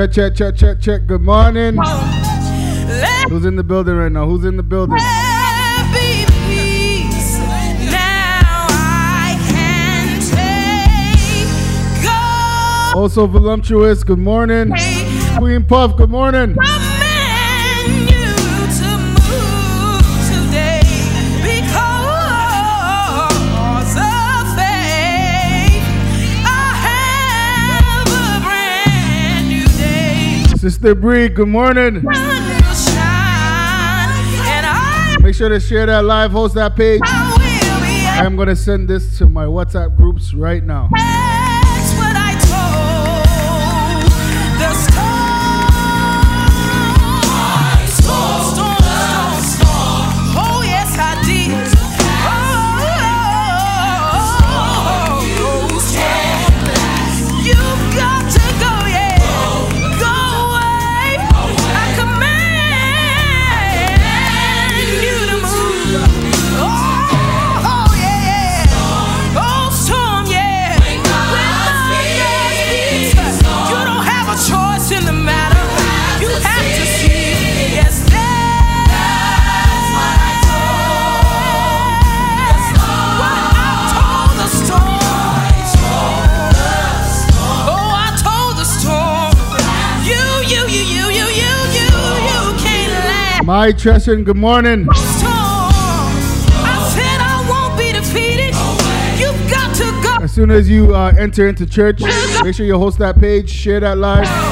Check, check, check, check, check. Good morning. Who's in the building right now? Who's in the building? Also voluptuous. Good morning. Queen Puff. Good morning. Sister Bree, good morning. Make sure to share that live, host that page. I'm going to send this to my WhatsApp groups right now. My Tresson, good morning. As soon as you uh, enter into church, make sure you host that page, share that live.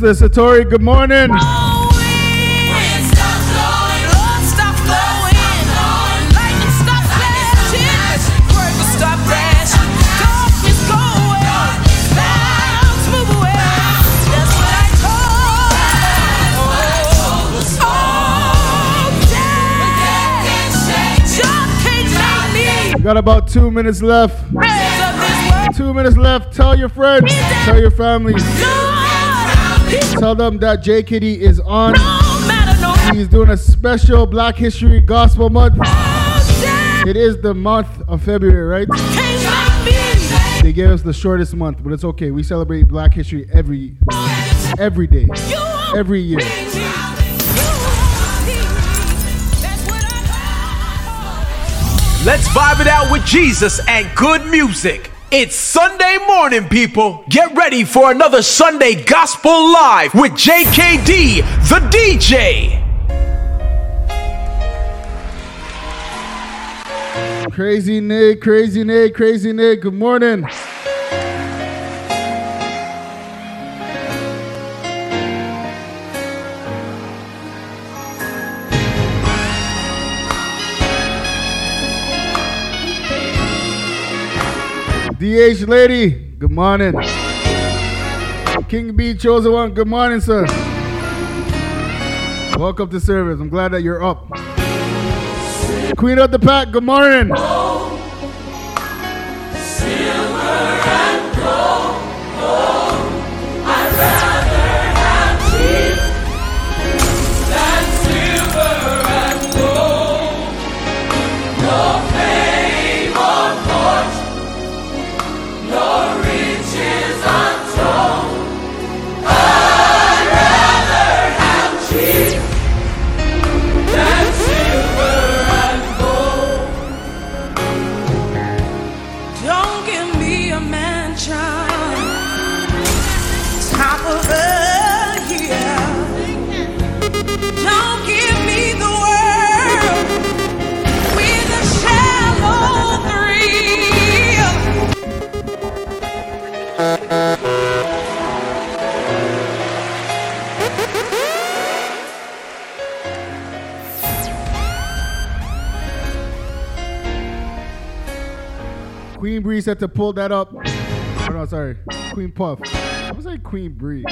Sister Satori, good morning. Got about two minutes left. Two minutes left. Tell your friends. Tell your family. Tell them that J Kitty is on. He's doing a special Black History Gospel Month. It is the month of February, right? They gave us the shortest month, but it's okay. We celebrate Black History every every day, every year. Let's vibe it out with Jesus and good music. It's Sunday morning, people. Get ready for another Sunday Gospel Live with JKD, the DJ. Crazy Nick, Crazy Nick, Crazy Nick, good morning. DH Lady, good morning. King B Chosen One, good morning, sir. Welcome to service. I'm glad that you're up. Queen of the Pack, good morning. Queen Bree said to pull that up. Oh no, sorry. Queen Puff. I was like Queen Bree.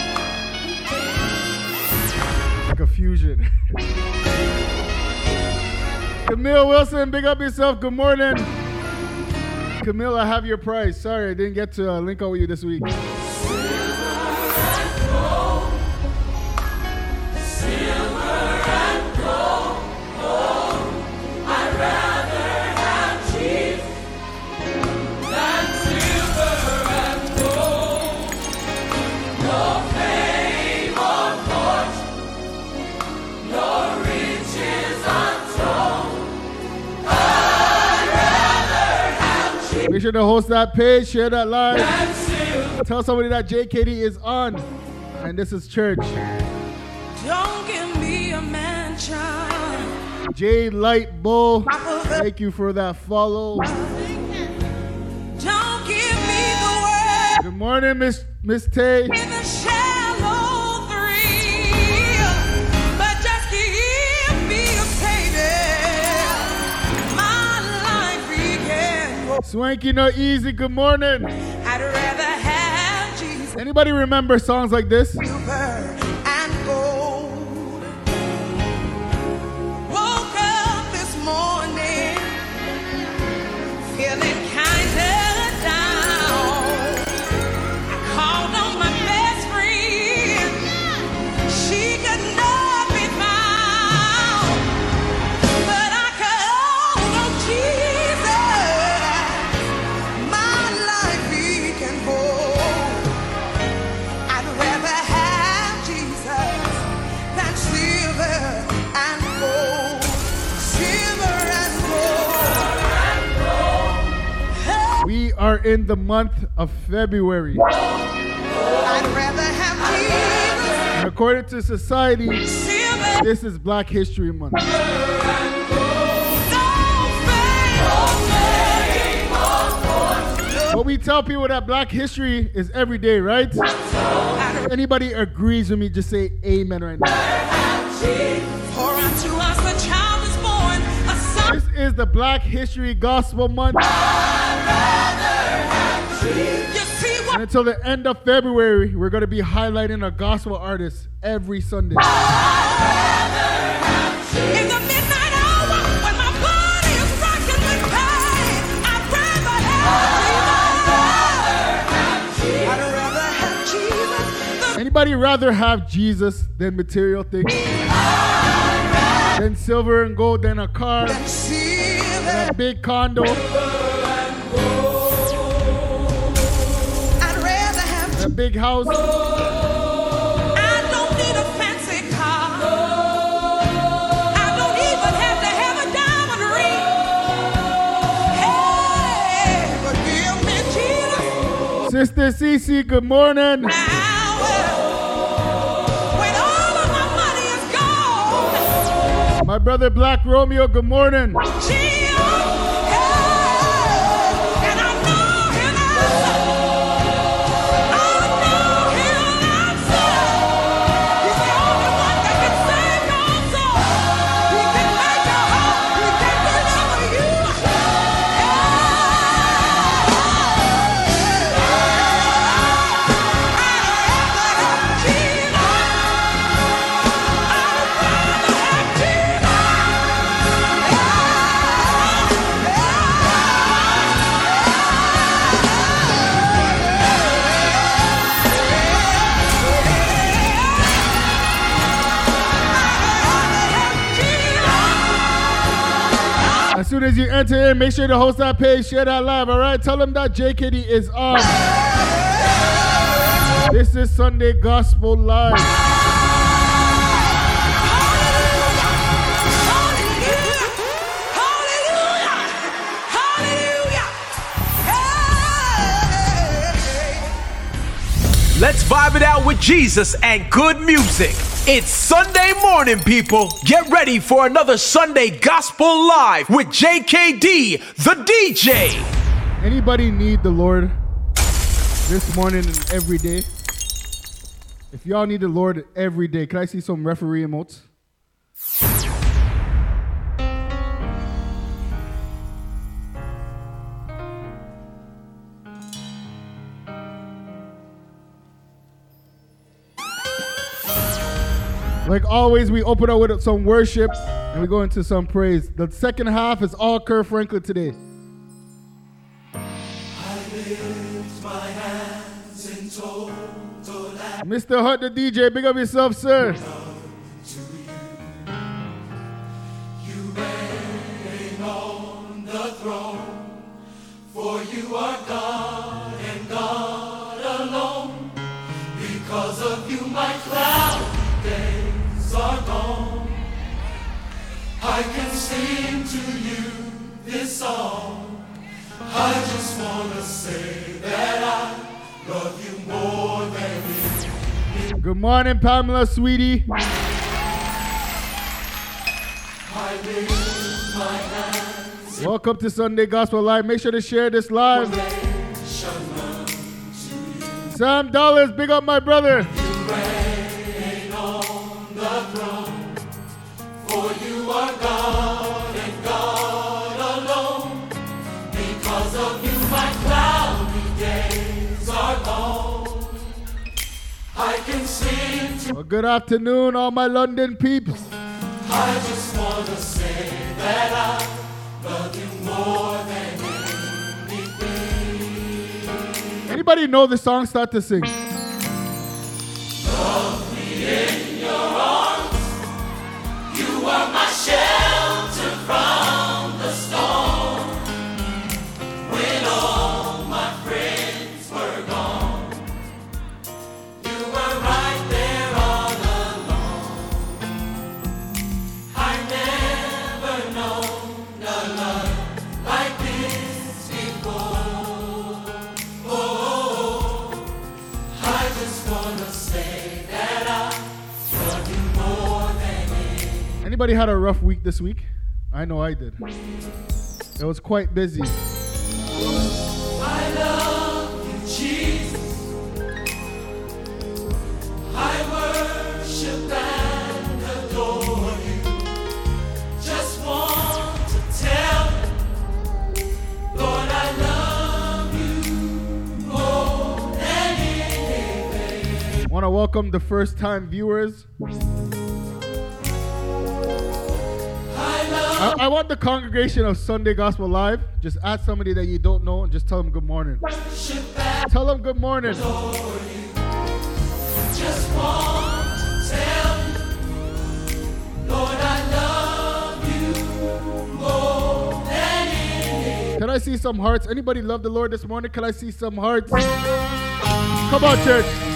Like a fusion. Camille Wilson, big up yourself. Good morning. Camille, I have your prize. Sorry, I didn't get to uh, link up with you this week. Sure to host that page, share that live. Tell somebody that JKD is on. And this is church. Don't give me a. J Light Bull. Thank you for that follow. Don't give me the world Good morning, Miss Miss Tay. Swanky No Easy, good morning. I'd rather have Jesus Anybody remember songs like this? Are in the month of February. I'd rather have Jesus. And according to society, this is Black History Month. But we tell people that Black History is every day, right? If anybody agrees with me, just say amen right now. For unto us a child is born, a son. This is the Black History Gospel Month. And until the end of February, we're going to be highlighting a gospel artist every Sunday. in the midnight hour when my body is rocking with pain, I'd rather have Jesus. I'd rather have Jesus. than Anybody rather have Jesus than material things? Than silver and gold, than a car, than a big condo, give me Jesus Sister Cece, good morning. now. Uh, when all of my money is gone, My brother Black Romeo, good morning. Jesus. As you enter in, make sure to host that page, share that live, all right? Tell them that JKD is on. This is Sunday Gospel Live. Let's vibe it out with Jesus and good music. It's Sunday morning, people. Get ready for another Sunday Gospel Live with JKD, the DJ. Anybody need the Lord this morning and every day? If y'all need the Lord every day, can I see some referee emotes? Like always, we open up with some worship and we go into some praise. The second half is all Kirk Franklin today. Mr. Hut the DJ, big up yourself, sir. For you are God and God alone. Because of you, my cloud are gone. I can sing to you this song. I just want to say that I love you more than you. Good morning, Pamela, sweetie. I lift my hands Welcome to Sunday Gospel Live. Make sure to share this live. Sam Dollars, big up my brother. Well, good afternoon, all my London peeps. I just want to say that I love you more than anything. Anybody know the song? Start to sing. Anybody had a rough week this week? I know I did. It was quite busy. I love you, Jesus. I worship and adore you. Just want to tell you, Lord, I love you more than anything. Want to welcome the first time viewers. I I, want the congregation of Sunday Gospel Live. Just ask somebody that you don't know and just tell them good morning. Tell them good morning. Can I see some hearts? Anybody love the Lord this morning? Can I see some hearts? Come on, church.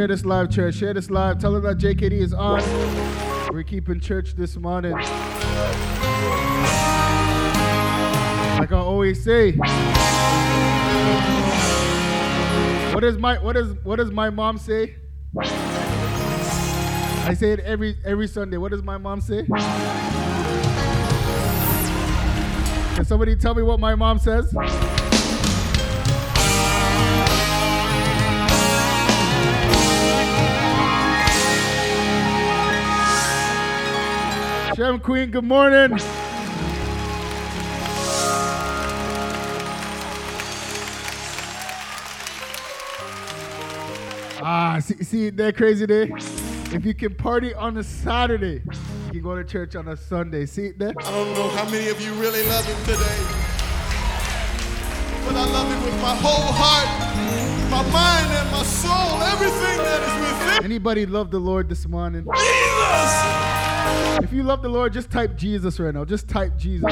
Share this live, church. Share this live. Tell them that JKD is on. We're keeping church this morning. Like I always say. What is my what is what does my mom say? I say it every every Sunday. What does my mom say? Can somebody tell me what my mom says? Shem Queen, good morning. Ah, see, see that crazy day? If you can party on a Saturday, you can go to church on a Sunday. See that? I don't know how many of you really love him today. But I love him with my whole heart, my mind, and my soul, everything that is within. Anybody love the Lord this morning? Jesus! If you love the Lord, just type Jesus right now. Just type Jesus.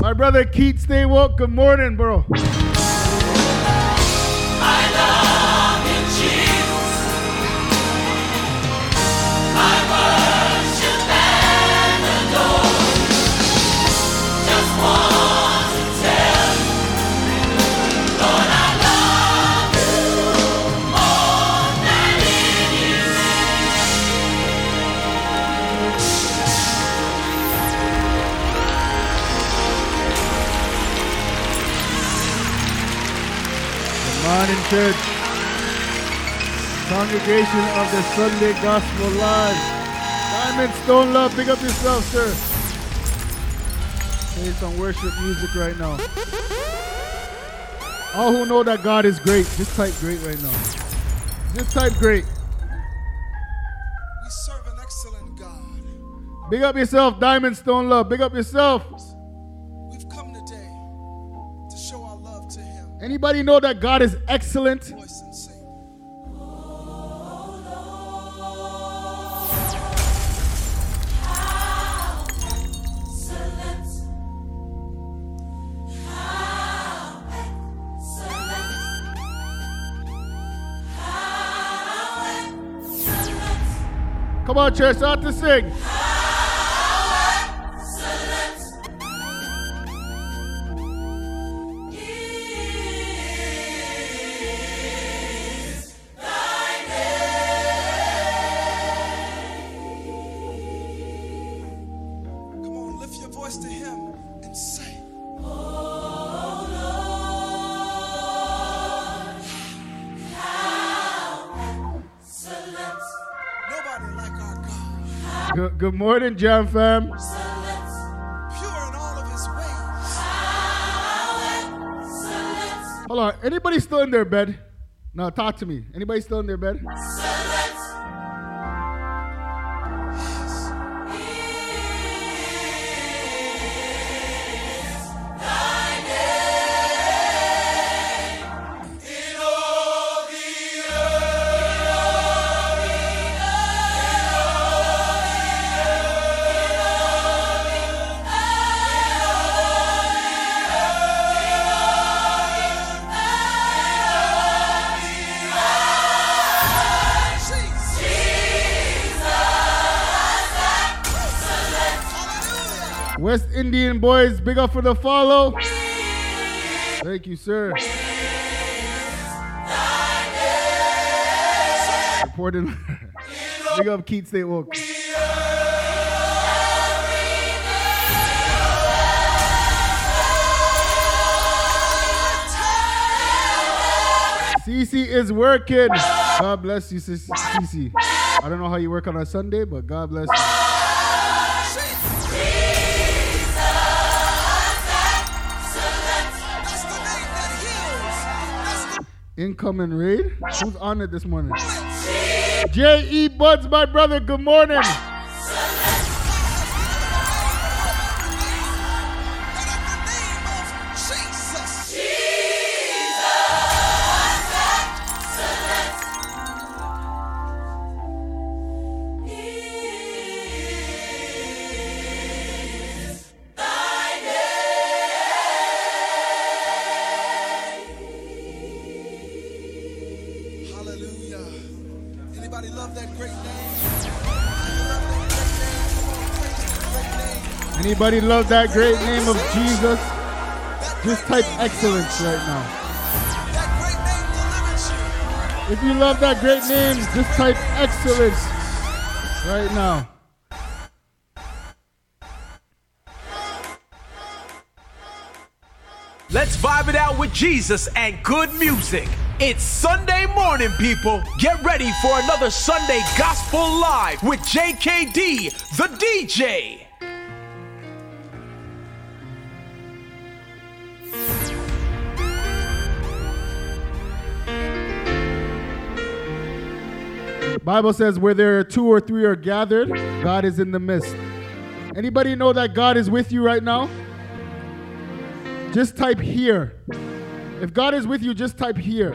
My brother Keith, stay woke. Good morning, bro. Church. Congregation of the Sunday Gospel Live. Diamond Stone Love, big up yourself, sir. Play some worship music right now. All who know that God is great, just type great right now. Just type great. We serve an excellent God. Big up yourself, Diamond Stone Love. Big up yourself. Anybody know that God is excellent? Come on, church, start to sing. Good, morning, Jam fam. Pure in all of his ways. Hold on. Anybody still in their bed? No, talk to me. Anybody still in their bed? Boys, big up for the follow. Thank you, sir. Reporting. big up Keith State Woke. CC is working. God bless you, CC. I don't know how you work on a Sunday, but God bless you. Incoming raid. Who's on it this morning? J.E. Buds, my brother. Good morning. Name. Anybody love that great name of Jesus? Just type excellence right now. If you love that great name, just type excellence right now. Let's vibe it out with Jesus and good music. It's Sunday morning, people. Get ready for another Sunday Gospel Live with JKD, the DJ. Bible says where there are two or three are gathered, God is in the midst. Anybody know that God is with you right now? Just type here. If God is with you, just type here.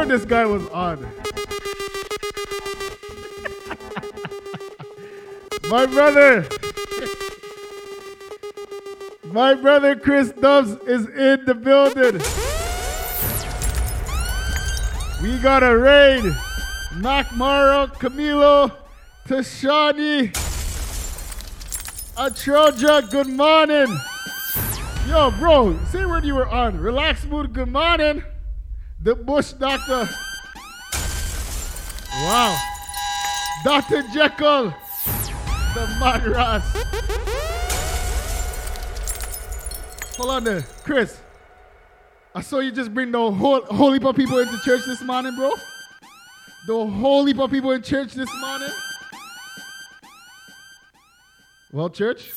Where this guy was on. My brother. My brother Chris Dubs is in the building. We got a raid. Mac Morrow, Camilo, Tashani, Atroja, good morning. Yo, bro, say where you were on. Relax mood, good morning. The Bush Doctor. Wow. Dr. Jekyll. The Mad Ross. Hold on there. Chris. I saw you just bring the whole, whole of people into church this morning, bro. The heap of people in church this morning. Well, church,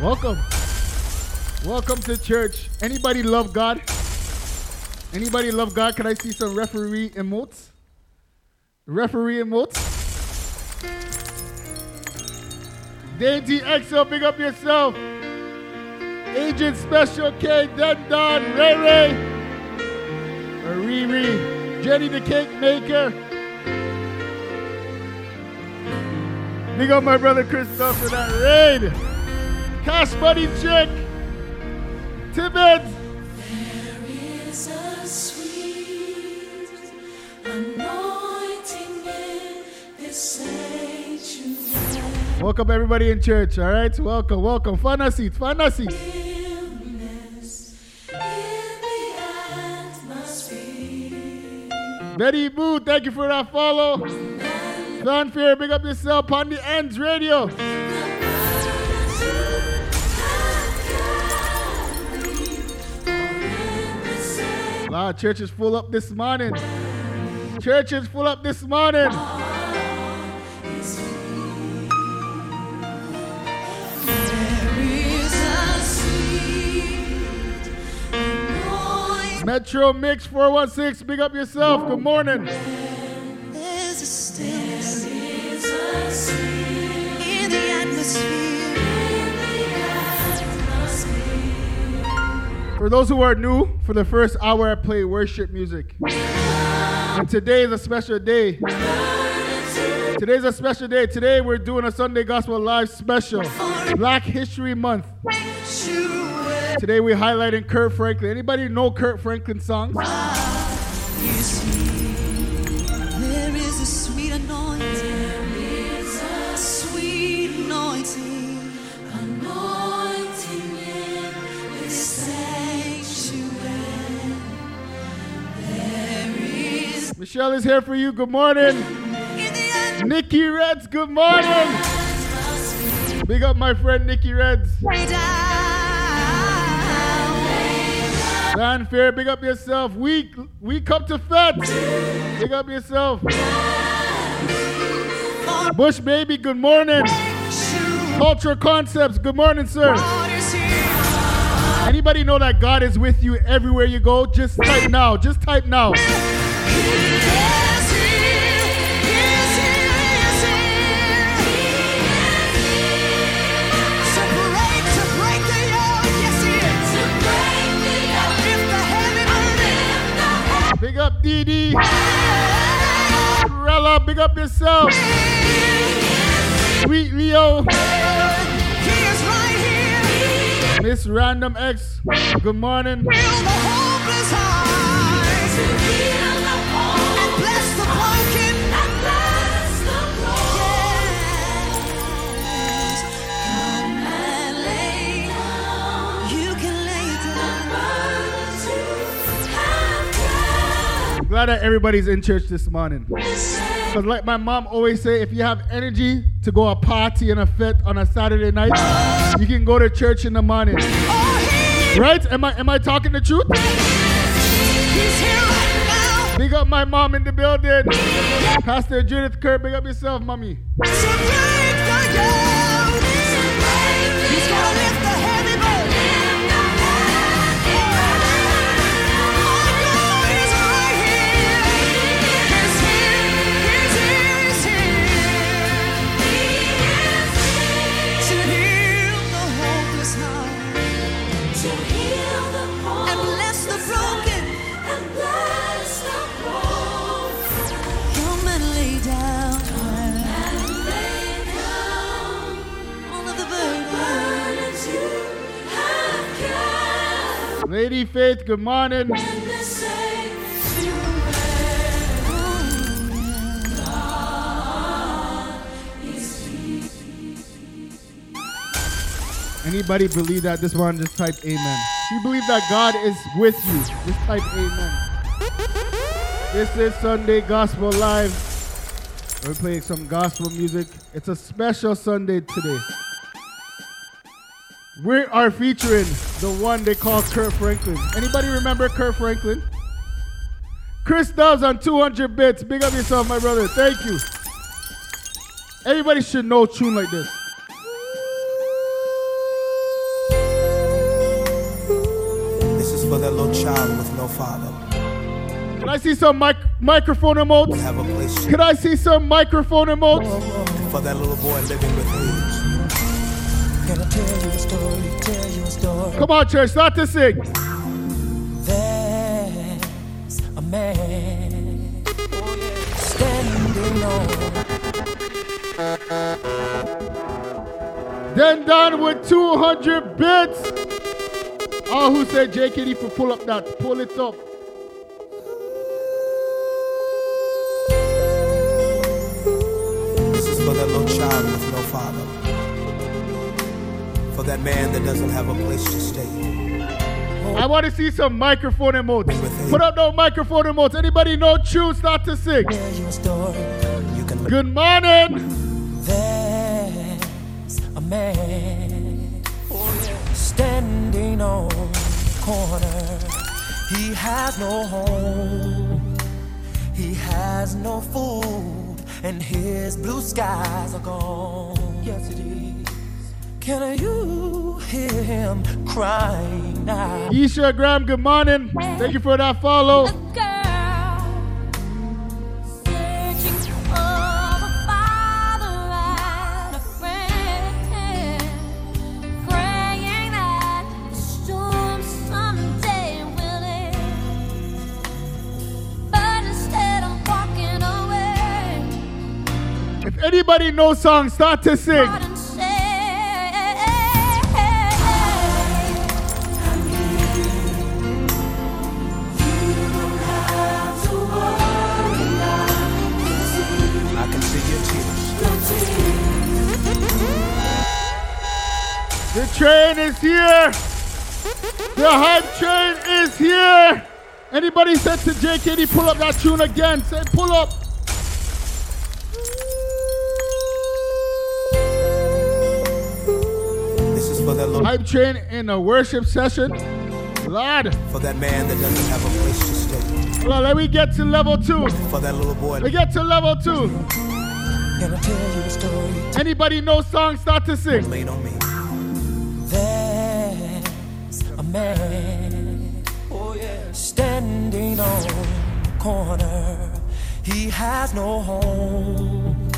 welcome. Welcome to church. Anybody love God? Anybody love God? Can I see some referee emotes? Referee emotes? Dainty XL, big up yourself. Agent Special K, Den Don, Ray Ray, Riri, Jenny the Cake Maker. Big up my brother Christoph for that raid. Cash Buddy Chick, Tibbets. Welcome everybody in church, all right? Welcome, welcome. Find a seat, find a seat. Stillness in the atmosphere. Betty Boo, thank you for that follow. Fanfare, big up yourself on the ends radio. Wow, church is full up this morning. Church is full up this morning. Metro Mix 416, big up yourself. Good morning. There's a stillness. There is a sweet in the atmosphere. In the atmosphere. For those who are new, for the first hour I play worship music. And today is a special day. Today's a special day. Today we're doing a Sunday Gospel Live special. Black History Month. Today we're highlighting Kirk Franklin. Anybody know Kirk Franklin songs? You there is a sweet anointing. There is a sweet anointing. Anointing in this sanctuary. There is Michelle is here for you. Good morning. Nikki Reds, good morning. Big up my friend Nikki Reds. Fanfare, big up yourself. We we come to fed. Big up yourself. Bush baby, good morning. Culture Concepts, good morning, sir. Anybody know that God is with you everywhere you go? Just type now. Just type now. Dee Rella, big up yourself. Sweet Leo. Miss Random X, good morning. Glad that everybody's in church this morning. Because like my mom always say, if you have energy to go a party and a fit on a Saturday night, you can go to church in the morning. Right? Am I am I talking the truth? Big up my mom in the building. Pastor Judith Kerr, big up yourself, mommy. Lady Faith, good morning. Anybody believe that this one, just type amen. If you believe that God is with you, just type amen. This is Sunday Gospel Live. We're playing some gospel music. It's a special Sunday today. We are featuring the one they call Kirk Franklin. Anybody remember Kirk Franklin? Chris Dobbs on 200 bits. Big up yourself, my brother. Thank you. Everybody should know a tune like this. This is for that little child with no father. Can I see some mic- microphone emotes? Have a place Can I see some microphone emotes? for that little boy living with AIDS. Story, tell you a story. Come on, church, start to sing. There's a man standing on Then done with 200 bits. Oh, who said JKD for pull up that? Pull it up. This is for that little child with no father. For that man that doesn't have a place to stay. I want to see some microphone emotes. Put up no microphone emotes. Anybody know choose not to sing. tell you a story. You can Good morning. There's a man standing on the corner. He has no home. He has no food, and his blue skies are gone. Yes, it is. Can you hear him crying now? Isha Graham, good morning. Thank you for that follow. If anybody knows songs, start to sing. Train is here. The hype train is here. Anybody said to JKD, pull up that tune again? Say, pull up. This is for that little Hype train in a worship session. Lord, for that man that doesn't have a place to stay. on, let me get to level two. For that little boy We get to level two. Gonna tell you a story. Anybody know song Start to sing. lean on me. Man oh yeah, standing on the corner. He has no home,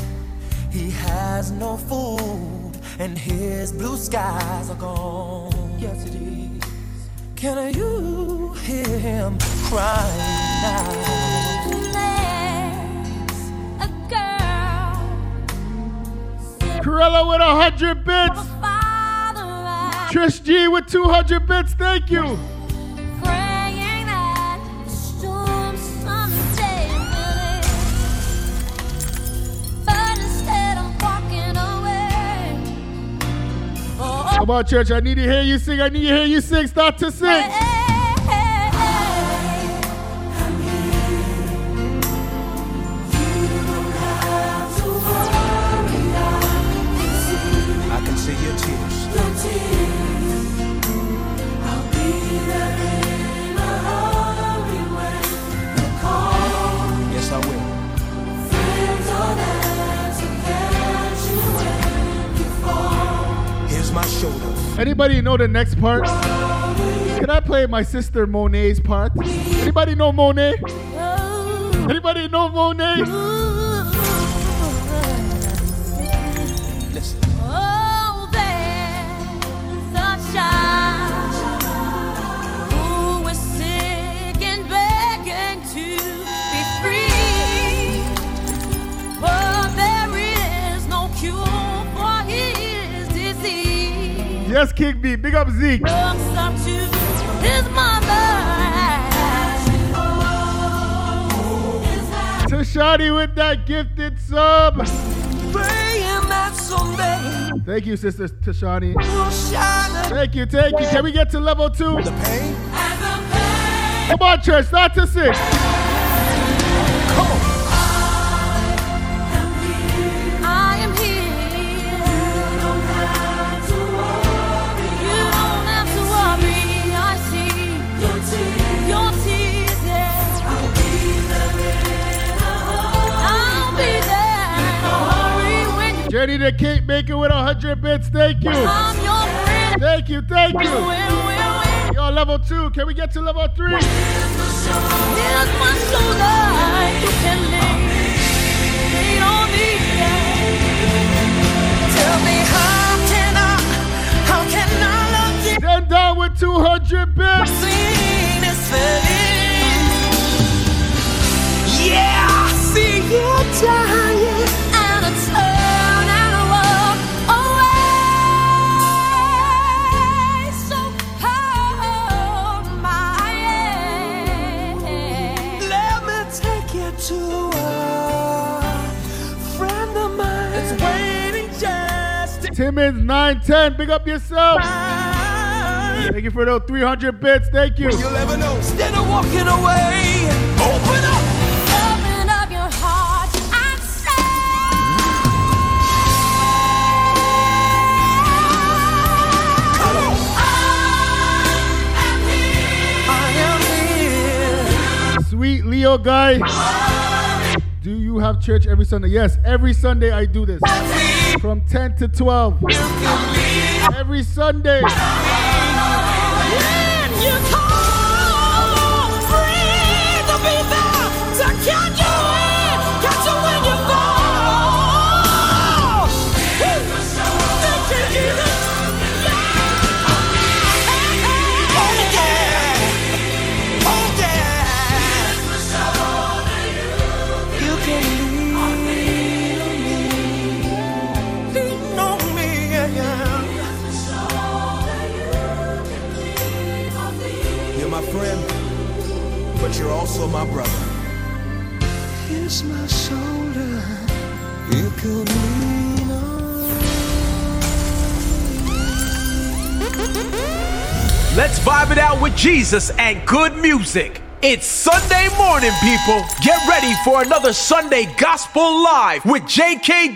he has no food, and his blue skies are gone. Yes, it is. Can you hear him crying now? Corella with 100 bits. Trish G with 200 bits. Thank you. Come on, church. I need to hear you sing. I need to hear you sing. Start to sing. Anybody know the next part? Can I play my sister Monet's part? Anybody know Monet? Anybody know Monet? Yes, King B. Big up Zeke. To. Tashani with that gifted sub. Praying that someday Thank you, sister Tashani. Thank you, thank you. Can we get to level two? The pain? Come on, church, start to sing. Hurry to you Jenny the cake maker with hundred bits. Thank you. I'm your friend. Thank you, thank you. Yo, level two. Can we get to level three? Here's my shoulder. You can lean, lean on me. Yeah. Tell me how can I, how can I love you? Then down with 200 bits. Seen is fading. Yeah, see you dying. Timmons 910. Big up yourself. Thank you for those 300 bits. Thank you. You'll ever know. Instead of walking away, open up. Open up your heart and say, Come on. I am here. I am here. Sweet Leo guy. Do you have church every Sunday? Yes, every Sunday I do this. From 10 to 12. Every Sunday. My brother. Here's my shoulder. You can lean on. Let's vibe it out with Jesus and good music. It's Sunday morning, people. Get ready for another Sunday Gospel Live with JKD,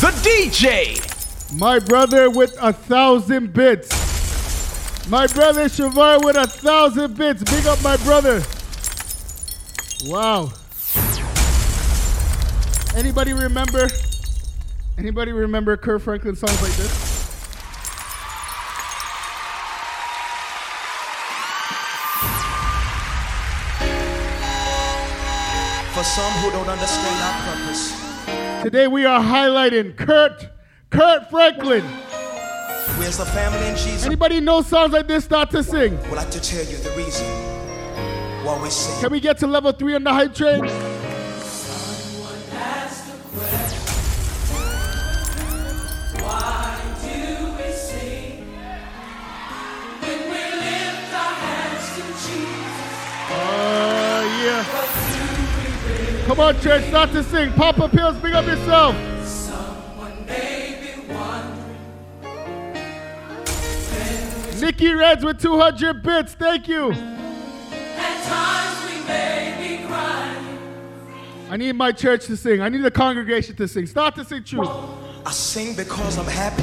the DJ. My brother with a thousand bits. My brother Shavar with a thousand bits. Big up my brother. Wow. Anybody remember? Anybody remember Kirk Franklin songs like this? For some who don't understand our purpose, Today we are highlighting Kirk, Kirk Franklin. as a family in Jesus Anybody know songs like this? Start to sing. would like to tell you the reason why we sing. Can we get to level three on the hype train? Uh, yeah. Come on, church, start to sing. Papa Pills, big up yourself. Nikki Reds with 200 bits. Thank you. I need my church to sing. I need the congregation to sing. Start to sing truth. I sing because I'm happy.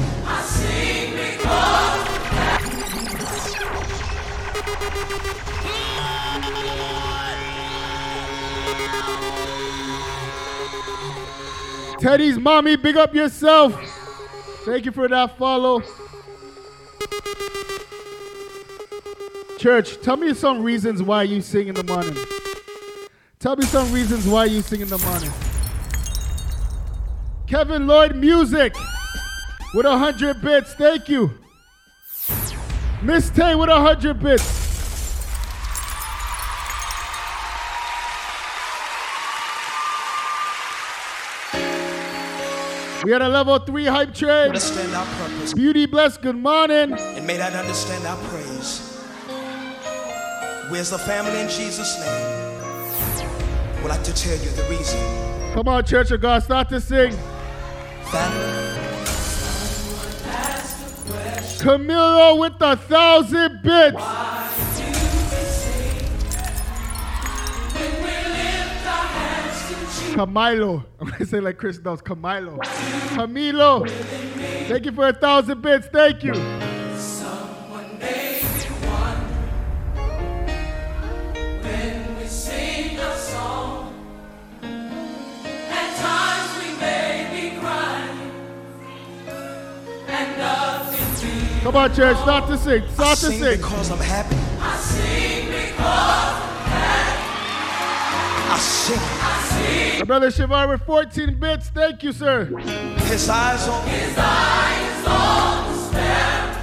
Teddy's mommy, big up yourself. Thank you for that follow. Church, tell me some reasons why you sing in the morning. Tell me some reasons why you sing in the morning. Kevin Lloyd Music with a hundred bits. Thank you. Miss Tay with a hundred bits. We had a level three hype train. Understand our purpose Beauty bless. Good morning. and may not understand our praise. Where's the family in Jesus' name? Would like to tell you the reason. Come on, Church of God, start to sing. Family. Camilo with a thousand bits. Camilo. I'm gonna say like Chris does. Camilo. Camilo. Thank you for a thousand bits. Thank you. Come on, church. Start to sing. Start to sing sing. because I'm happy. I sing because I sing. My brother Shavar with 14 bits. Thank you, sir. His eyes on his eyes on the sparrow.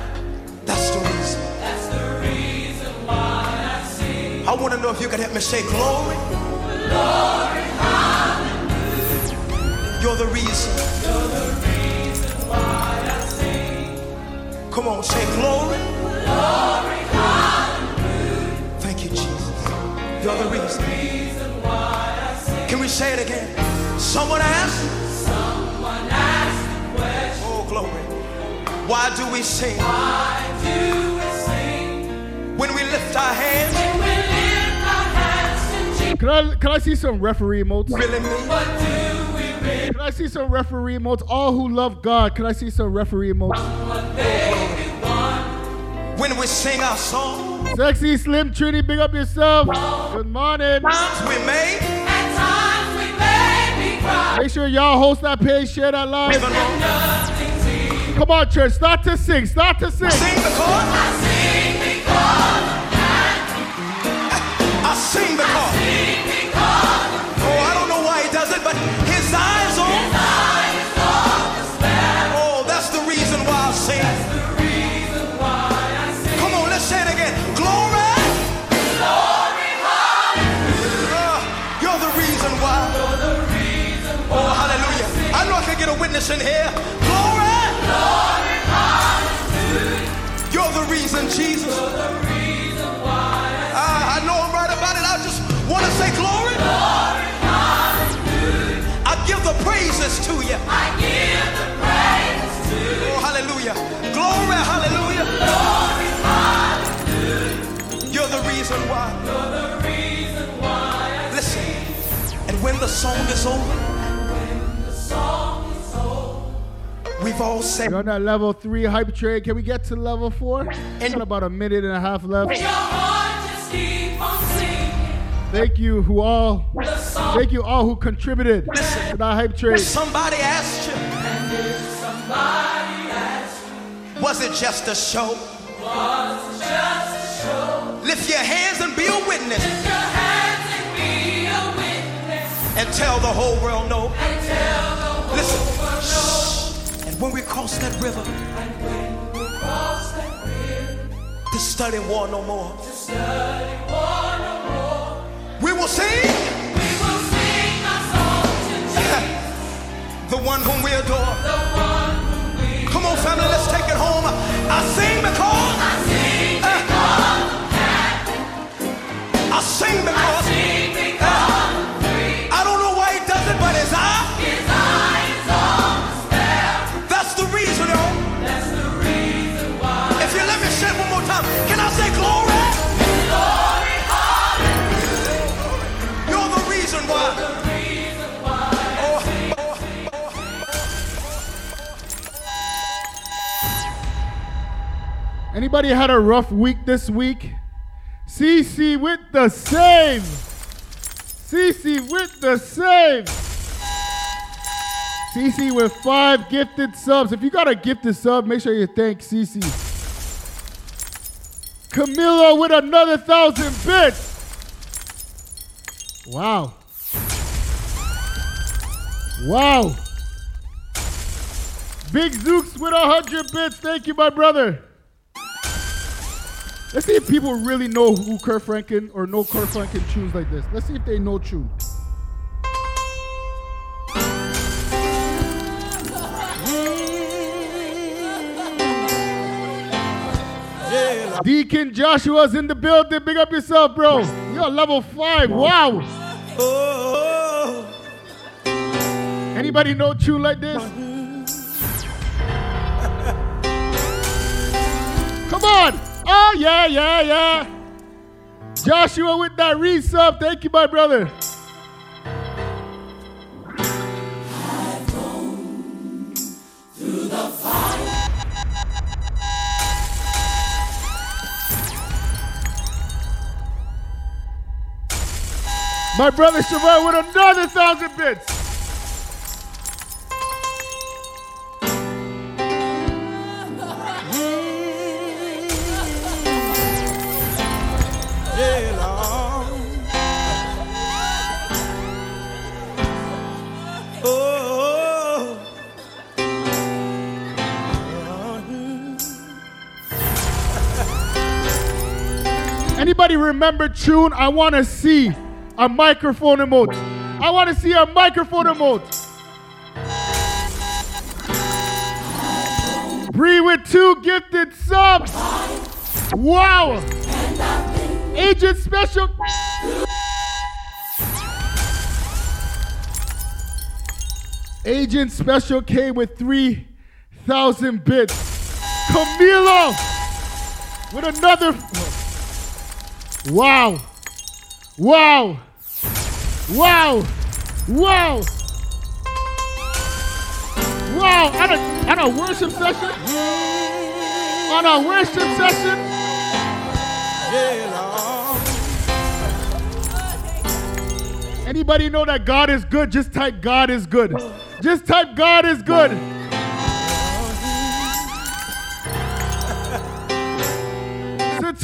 That's the reason. That's the reason why I sing. I want to know if you could help me say glory. Glory, You're the reason. you're the reason Come on, say glory. Glory, Thank you, Jesus. You're the reason. reason why I sing. Can we say it again? Someone asked. Someone asked the question, Oh, glory. Why do we sing why do we sing? when we lift our hands? When we lift our hands to Jesus, Can I, can I see some referee emotes? Really mean? Can I see some referee emotes? All who love God, can I see some referee emotes? what they want? When we sing our song, Sexy Slim Trini, big up yourself. Good morning. times we may At times we may be crying, Make sure y'all host that page, share that live. even wrong. nothing's easy. Come on, church, start to sing, start to sing. Sing can get a witness in here. Glory. Glory, You're the reason, Jesus. the reason why I, I know I'm right about it. I just want to say glory. I give the praises to you. I give the praise to Oh, hallelujah. Glory, hallelujah. You're the reason why. you're the reason why Listen, and when the song is over, the song is over. We've all said, We're on that level three hype train. Can we get to level four? And Got about a minute and a half left. Your heart just keep on singing Thank you who all thank you all who contributed to that hype train. somebody asked you, And if somebody asks, was it just a show? was it just a show? Lift your hands and be a witness Lift your hands and be a witness and tell the whole world no. and tell the whole Listen. When we cross that river, And when we cross that river, to study war no more, to study war no more, we will sing we will sing our song to Jesus, the one whom we adore. the one whom we Come on, family, let's take it home. I sing because uh, I sing because I sing because sing because Anybody had a rough week this week? CC with the save. CC with the save. CC with five gifted subs. If you got a gifted sub, make sure you thank CC. Camilo with another thousand bits. Wow. Wow. Big Zooks with a hundred bits. Thank you, my brother. Let's see if people really know who Kirk Franklin or know Kirk Franklin tunes like this. Let's see if they know tune. Deacon Joshua's in the building. Big up yourself, bro. You're level five. Wow. Anybody know tune like this? Come on. Oh, yeah, yeah, yeah. Joshua with that resub. Thank you, my brother. My brother Shavon with another thousand bits. Remember tune? I want to see a microphone emote. I want to see a microphone emote. Bree with two gifted subs. Wow. Agent Special. Agent Special K with 3,000 bits. Camilo with another. Wow. Wow. Wow. Wow. Wow. On a, on a worship session. On a worship session. Anybody know that God is good? Just type God is good. Just type God is good.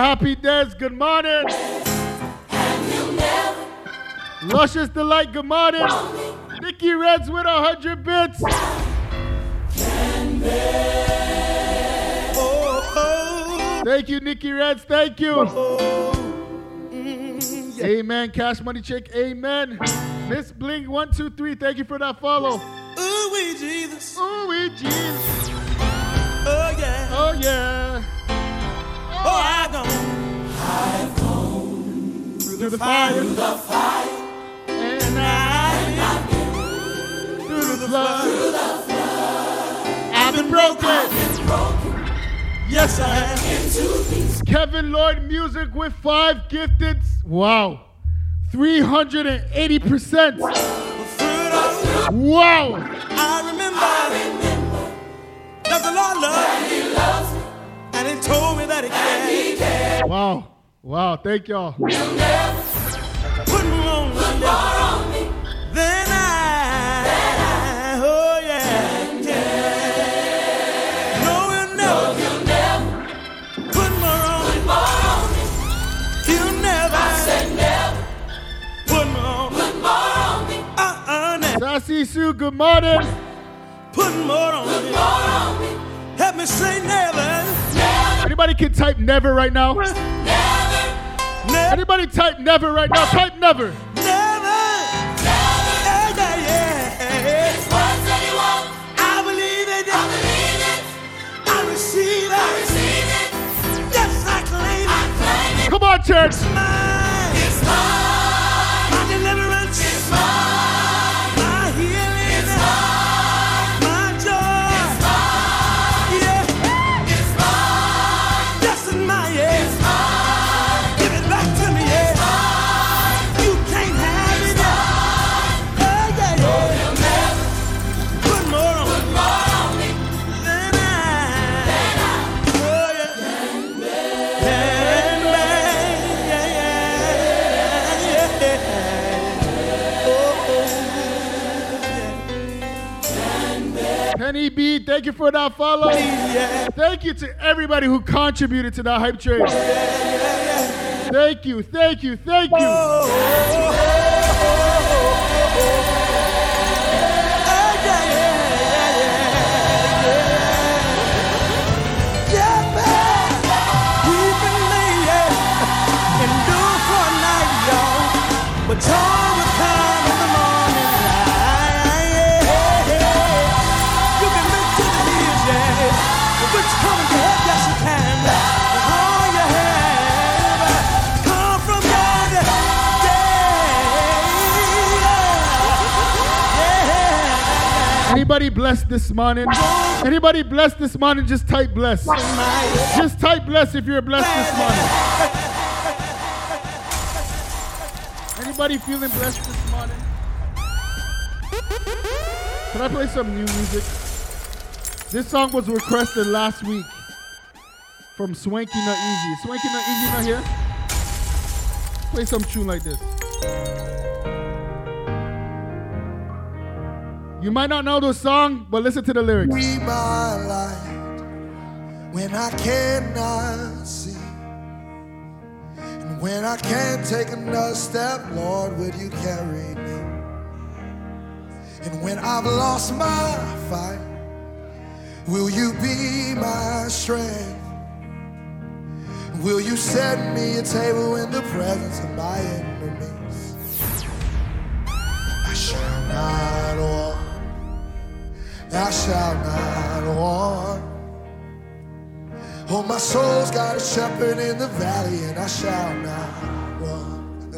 happy days. Good morning. Luscious Delight. Good morning. Nikki Reds with a 100 bits. Thank you, Nikki Reds. Thank you. Amen. Cash Money Check. Amen. Miss Bling 123. Thank you for that follow. Ooh, wee, Jesus. Oh, we Jesus. Oh, yeah. Oh, yeah. Oh, I gone Through the fire. Through the fire. And I. Through the flood. Through the flood. I've been broken. Yes, I have. Kevin Lloyd Music with five gifted. Wow. 380%. Fruit of Wow. I remember, that the Lord loved me. And he told me that he cared. Wow. Wow. Thank y'all. Put more on me. Then I, oh yeah, yeah. No, he'll never. Put more on me. He'll never. Put more on me. Uh-uh, now. Sassy Sue, good morning. Put more on me. Help me say never. Anybody can type never right now? Never. Anybody type never right now? Type never. Never. Yeah, yeah, yeah. I believe it. I receive it. Yes, I claim it. Come on, church. Mine. My deliverance. My healing. Thank you for that follow. Thank you to everybody who contributed to that hype train. Thank you, thank you, thank you. Will come Anybody blessed this morning? Anybody blessed this morning? Just type blessed. Just type blessed if you're blessed this morning. Anybody feeling blessed this morning? Can I play some new music? This song was requested last week from Swanky Not Easy. Swanky Not Easy not here? Play some tune like this. You might not know the song, but listen to the lyrics. Be my light when I cannot see. And when I can't take another step, Lord, will you carry me? And when I've lost my fight, will you be my strength? Will you set me a table in the presence of my enemies? I shall not want. I shall not want. Oh, my soul's got a shepherd in the valley, and I shall not want.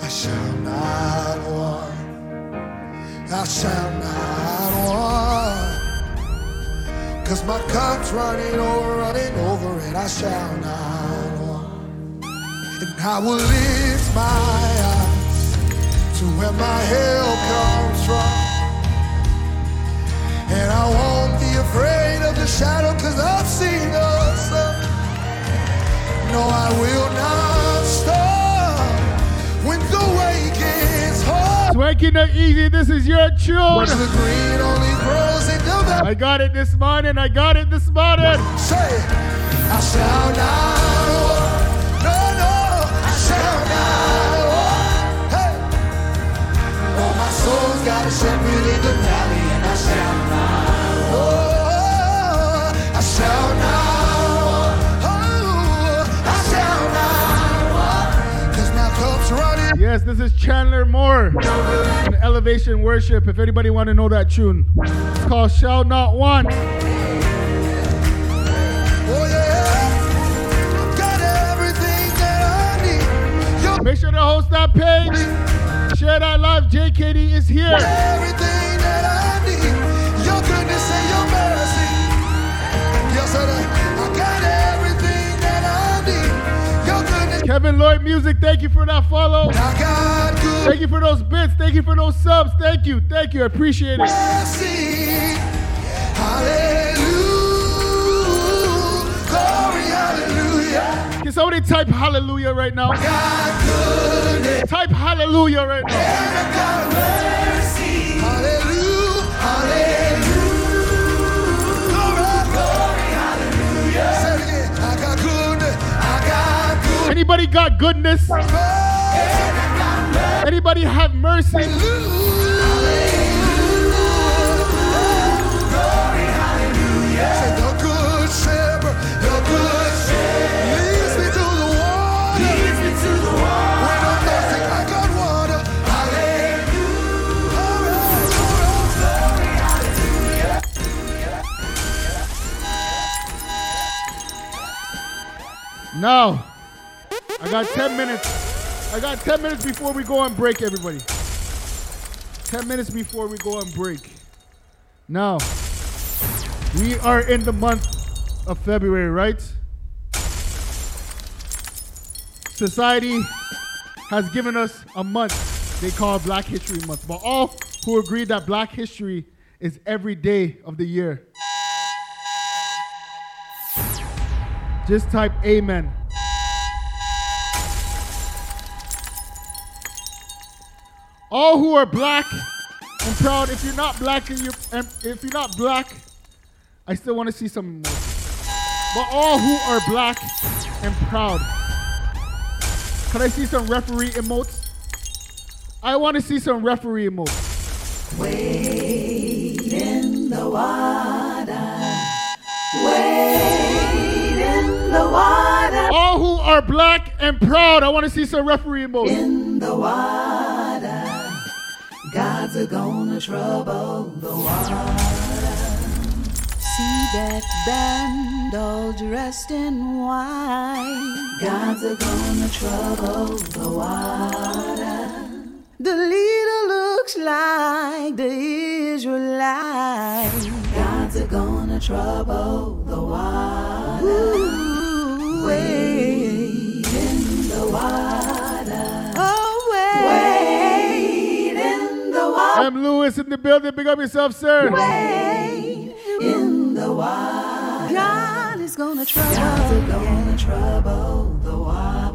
I shall not want. I shall not want. Cause my cup's running over, running over, and I shall not want. And I will lift my eyes to where my help comes from. And I won't be afraid of the shadow because I've seen the sun. No, I will not stop when the way gets hard. Swanky Not Easy, this is your tune. the green only grows in the. I got it this morning. I got it this morning. Say, I shall not walk. No, no, I shall not walk. Hey. Oh, my soul's got a shepherd in the valley, Yes, this is Chandler Moore in Elevation Worship. If anybody want to know that tune, it's called Shall Not Want. Make sure to host that page. Share that live. JKD is here. Kevin Lloyd Music, thank you for that follow. I got good Thank you for those bits. Thank you for those subs. Thank you. Thank you. I appreciate it. Hallelujah. Glory, hallelujah. Can somebody type hallelujah right now? Type hallelujah right now. Anybody got goodness? Anybody have mercy? Now, I got 10 minutes. I got 10 minutes before we go on break, everybody. 10 minutes before we go on break. Now, we are in the month of February, right? Society has given us a month they call Black History Month. But all who agree that Black history is every day of the year. Just type amen. All who are black and proud. If you're not black and you and if you're not black, I still want to see some emotions. But all who are black and proud. Can I see some referee emotes? I want to see some referee emotes. Wade in the water. Wade in the water. All who are black and proud, I want to see some referee emotes. In the water. God's a gonna trouble the water. See that band all dressed in white. God's a gonna trouble the water. The leader looks like the Israelite. God's a gonna trouble the water. Wade in the water. Oh, the water. M. Lewis in the building. Big up yourself, sir. Wade in the water. God is gonna trouble. God's gonna trouble the water.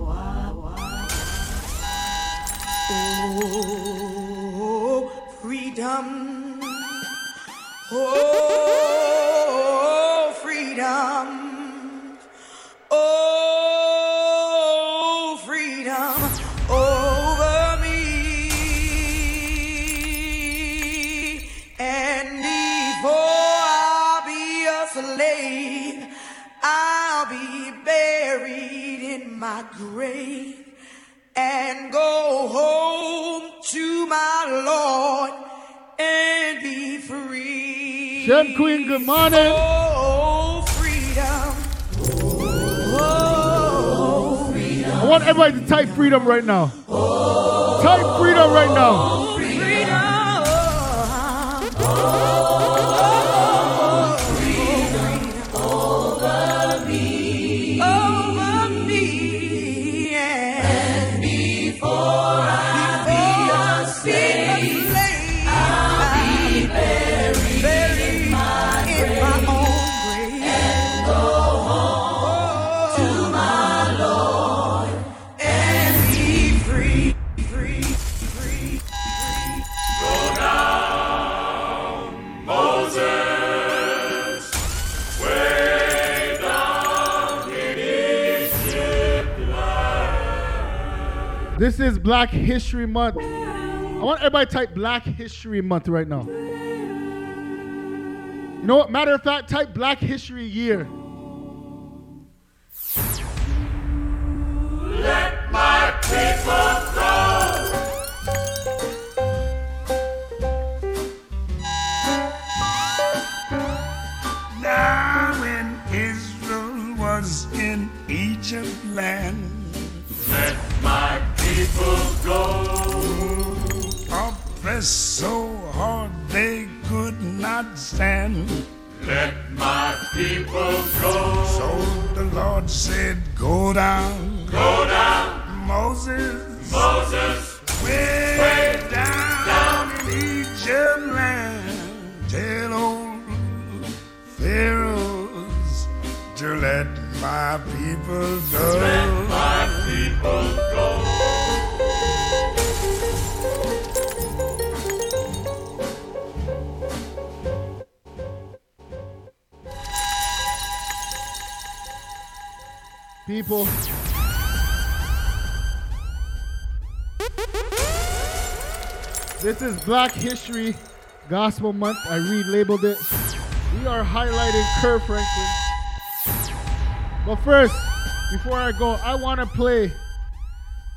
Oh, freedom. Oh, freedom. Oh, my grave and go home to my Lord and be free. Shem Queen, good morning. Oh, freedom. Oh, freedom. I want everybody to type freedom right now. Type freedom right now. This is Black History Month. I want everybody to type Black History Month right now. You know what? Matter of fact, type Black History Year. Let my people go. Now when Israel was in Egypt land, people go. oppressed so hard they could not stand. Let my people go. So the Lord said, Go down, Go down, Moses, Moses, way, way down, down in Egypt land. Tell old Pharaohs to let my people go. let my people go. People. This is Black History Gospel Month. I relabeled it. We are highlighting Kirk Franklin. But first, before I go, I want to play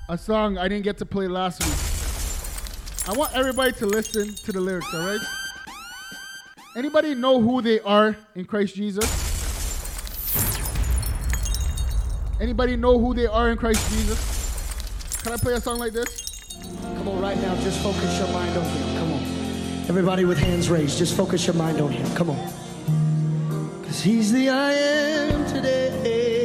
a song I didn't get to play last week. I want everybody to listen to the lyrics, all right? Anybody know who they are in Christ Jesus? Anybody know who they are in Christ Jesus? Can I play a song like this? Come on, right now, just focus your mind on Him. Come on. Everybody with hands raised, just focus your mind on Him. Come on. Because He's the I am today.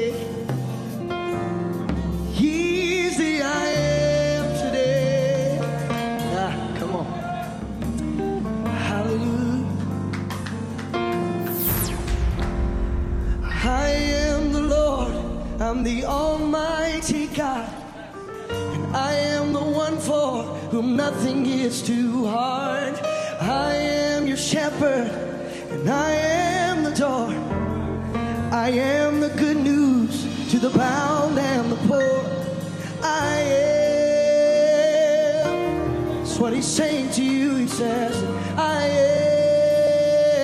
I'm the Almighty God. And I am the one for whom nothing is too hard. I am your shepherd, and I am the door. I am the good news to the bound and the poor. I am. That's what he's saying to you. He says, I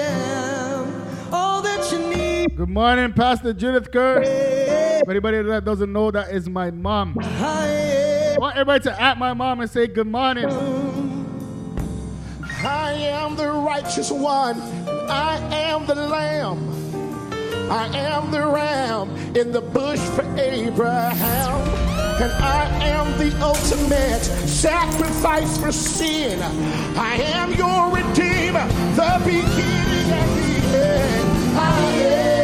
am all that you need. Good morning, Pastor Judith Kerr. For anybody that doesn't know, that is my mom. I want everybody to at my mom and say good morning. I am the righteous one. I am the lamb. I am the ram in the bush for Abraham. And I am the ultimate sacrifice for sin. I am your redeemer, the beginning and the end. I am.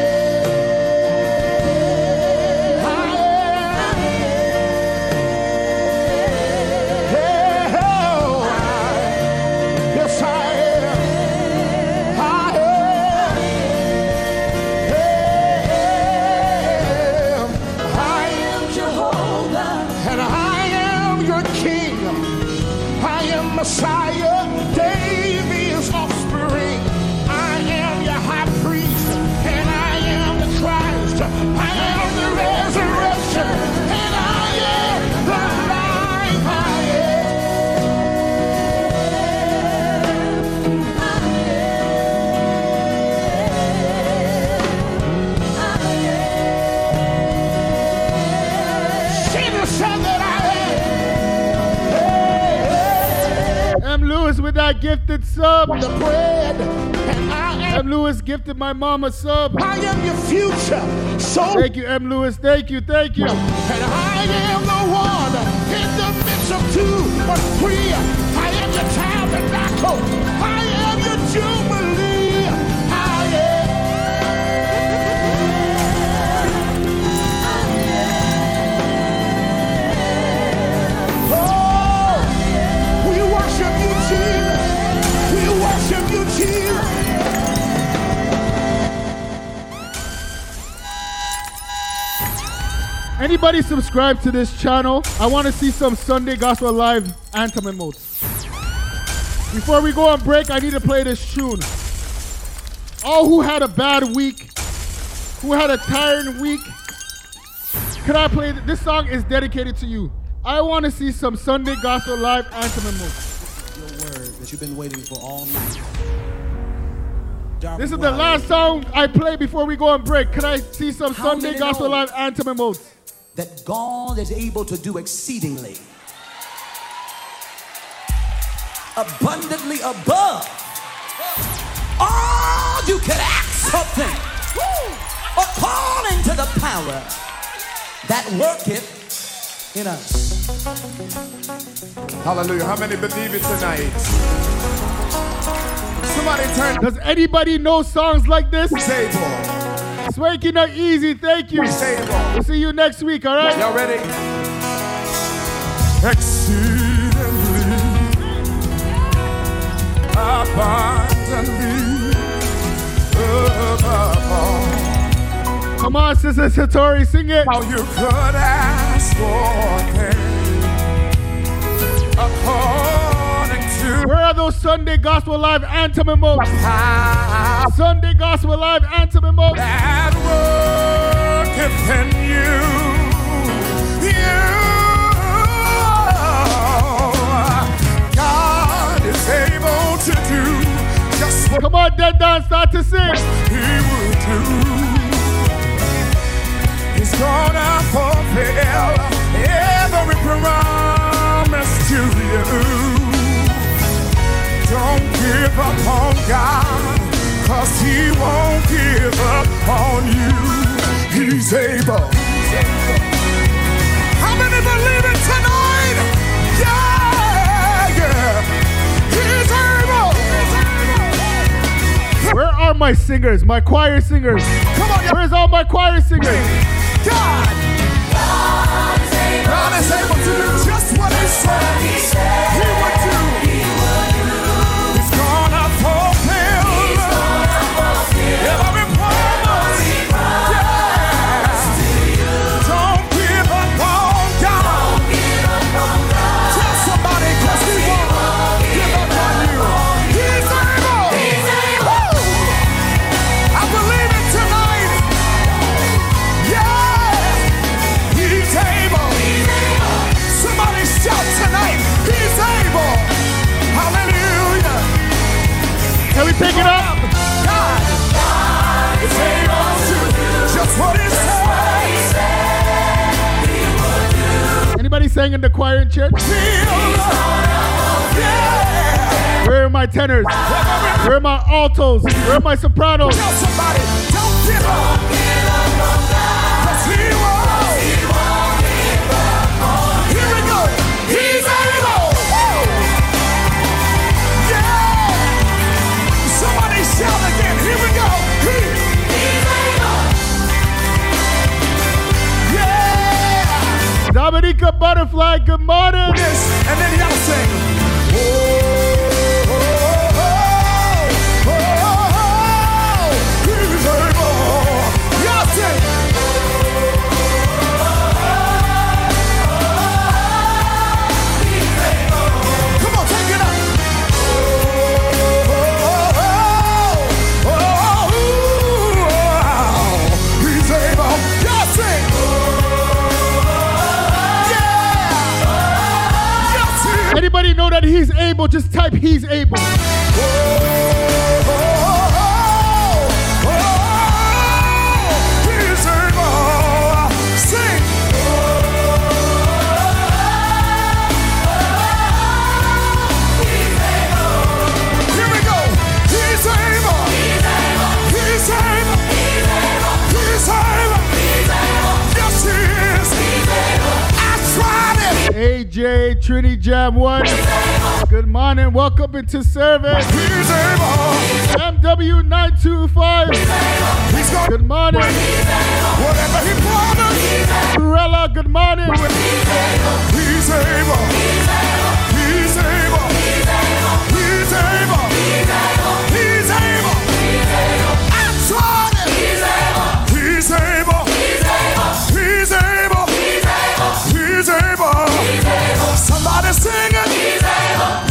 With gifted sub. The bread, and I am. M. Lewis gifted my mama sub. I am your future. So Thank you, M. Lewis. Thank you, thank you. And I am the one in the midst of two or three. I am your tabernacle. Anybody subscribe to this channel? I want to see some Sunday Gospel Live anthem emotes. Before we go on break, I need to play this tune. All who had a bad week, who had a tiring week, can I play? th- This song is dedicated to you. I want to see some Sunday Gospel Live anthem emotes. Your word that you've been waiting for all night. This is the last song I play before we go on break. Can I see some How Sunday Gospel know? Live anthem emotes? That God is able to do exceedingly, abundantly above all you could ask something, according to the power that worketh in us. Hallelujah. How many believe it tonight? Somebody turn. Does anybody know songs like this? Sable. Swanky not easy, thank you. We'll see you next week, all right? Y'all ready? Exceedingly abundantly above all. Come on, Sister Satori, sing it. How you could ask for things according to Where are those Sunday Gospel Live anthem emotes? Sunday Gospel Live anthem emotes. that worketh in you. You. God is able to do just what Come on, Dead Don, start to sing. He will do. He's gonna fulfill every promise to you. Give up on God, cause He won't give up on you. He's able. How many believe it tonight? Yeah, yeah. He's able. Where are my singers, my choir singers? Come on. Where's all my choir singers? God. God is able to do just what He said He would do. Sang in the choir in church? Where are my tenors? Where are my altos? Where are my sopranos? Dominica Butterfly, good morning. And then y'all sing. That he's able? Just type he's able. He's Trinity Jam 1. Good morning. Welcome into service. MW925. Good morning. whatever he promised. Corella, good morning. He's able. He's able. He's able. He's able. I Somebody sing it.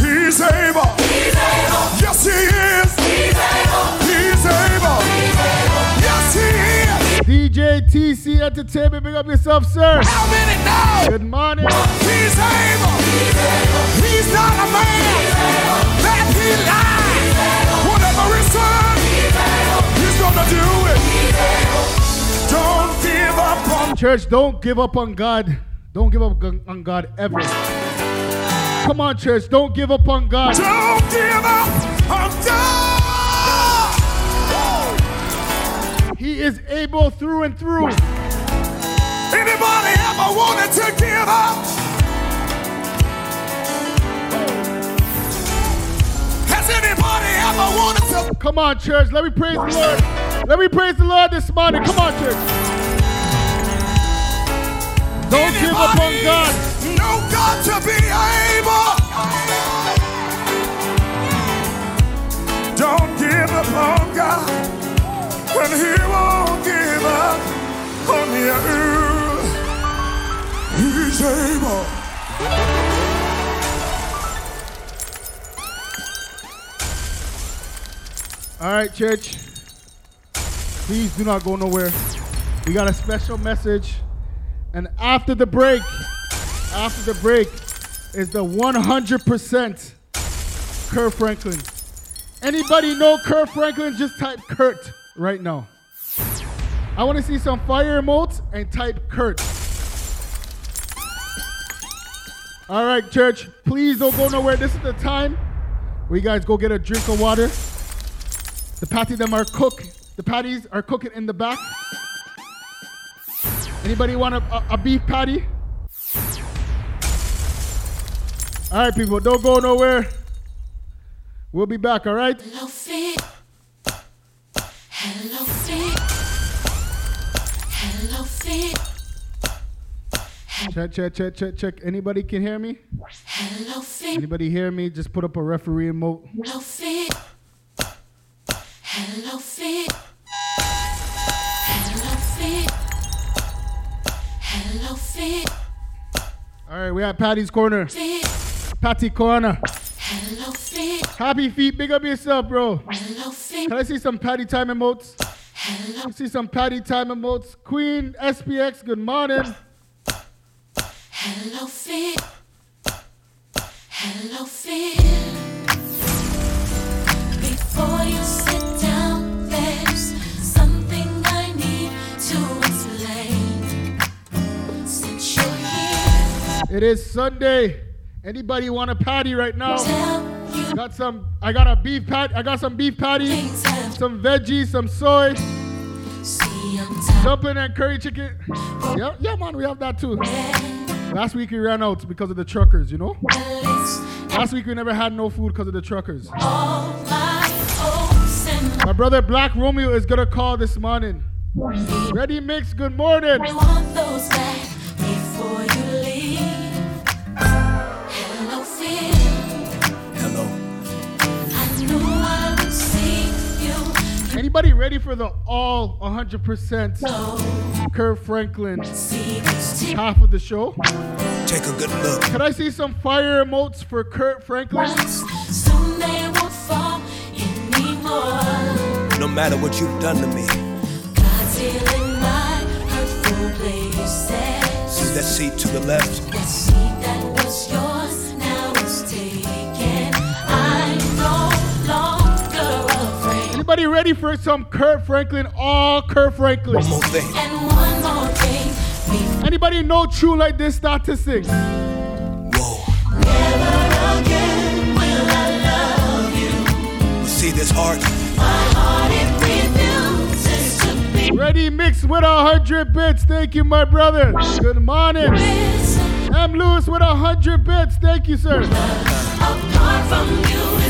He's able. Yes, he is. He's able. Yes, he is. DJ TC Entertainment, big up yourself, sir. How many know? Good morning. He's able. He's not a man that he lies. Whatever he said, he's gonna do it. Don't give up on Church, don't give up on God. Don't give up on- on God ever. Come on, church, don't give up on God. Don't give up on God. He is able through and through. Anybody ever wanted to give up? Has anybody ever wanted to? Come on, church, let me praise the Lord. Let me praise the Lord this morning. Come on, church. Don't give up on God. God to be able. Don't give up on God, and He won't give up on you. He's able. All right, church. Please do not go nowhere. We got a special message. And after the break, after the break, is the 100% Kirk Franklin. Anybody know Kirk Franklin? Just type Kirk right now. I want to see some fire emotes and type Kirk. All right, church, please don't go nowhere. This is the time where you guys go get a drink of water. The patty them are cooked. The patties are cooking in the back. Anybody want a, a, a beef patty? All right, people, don't go nowhere. We'll be back, all right? Hello, feet. Hello, feet. Hello, feet. Check, check, check, check, check. Anybody can hear me? Hello, feet. Anybody hear me? Just put up a referee emote. Hello, feet. Hello, feet. Hello, feet. Hello, feet. All right, we at Patty's Corner. Patty Corner. Hello, feet. Happy feet, big up yourself, bro. Hello, feet. Can I see some Patty time emotes? Hello. I see some Patty time emotes. Queen SPX, good morning. Hello, feet. Hello, feet. Before you sit down, there's something I need to explain. Since you're here, it is Sunday. Anybody want a patty right now? Got some. I got a beef pat. I got some beef patty, some veggies, some soy, dumpling and curry chicken. Yeah, yeah, man, we have that too. Last week we ran out because of the truckers, you know. Last week we never had no food because of the truckers. My brother Black Romeo is gonna call this morning. Ready mix. Good morning. Anybody ready for the all 100% Kirk Franklin half of the show? Take a good look. Can I see some fire emotes for Kirk Franklin? Soon they won't fall anymore. No matter what you've done to me. God's healing my hurtful places. See that seat to the left? Afraid. Anybody ready for some Kirk Franklin? All Kirk Franklin. One more thing. And one more thing. Anybody know True like this start to sing? Never again will I love you. You see this heart? My heart it refuses to be. Ready mix with a hundred bits. Thank you, my brother. Good morning. M. Lewis with a hundred bits. Thank you, sir. Apart from you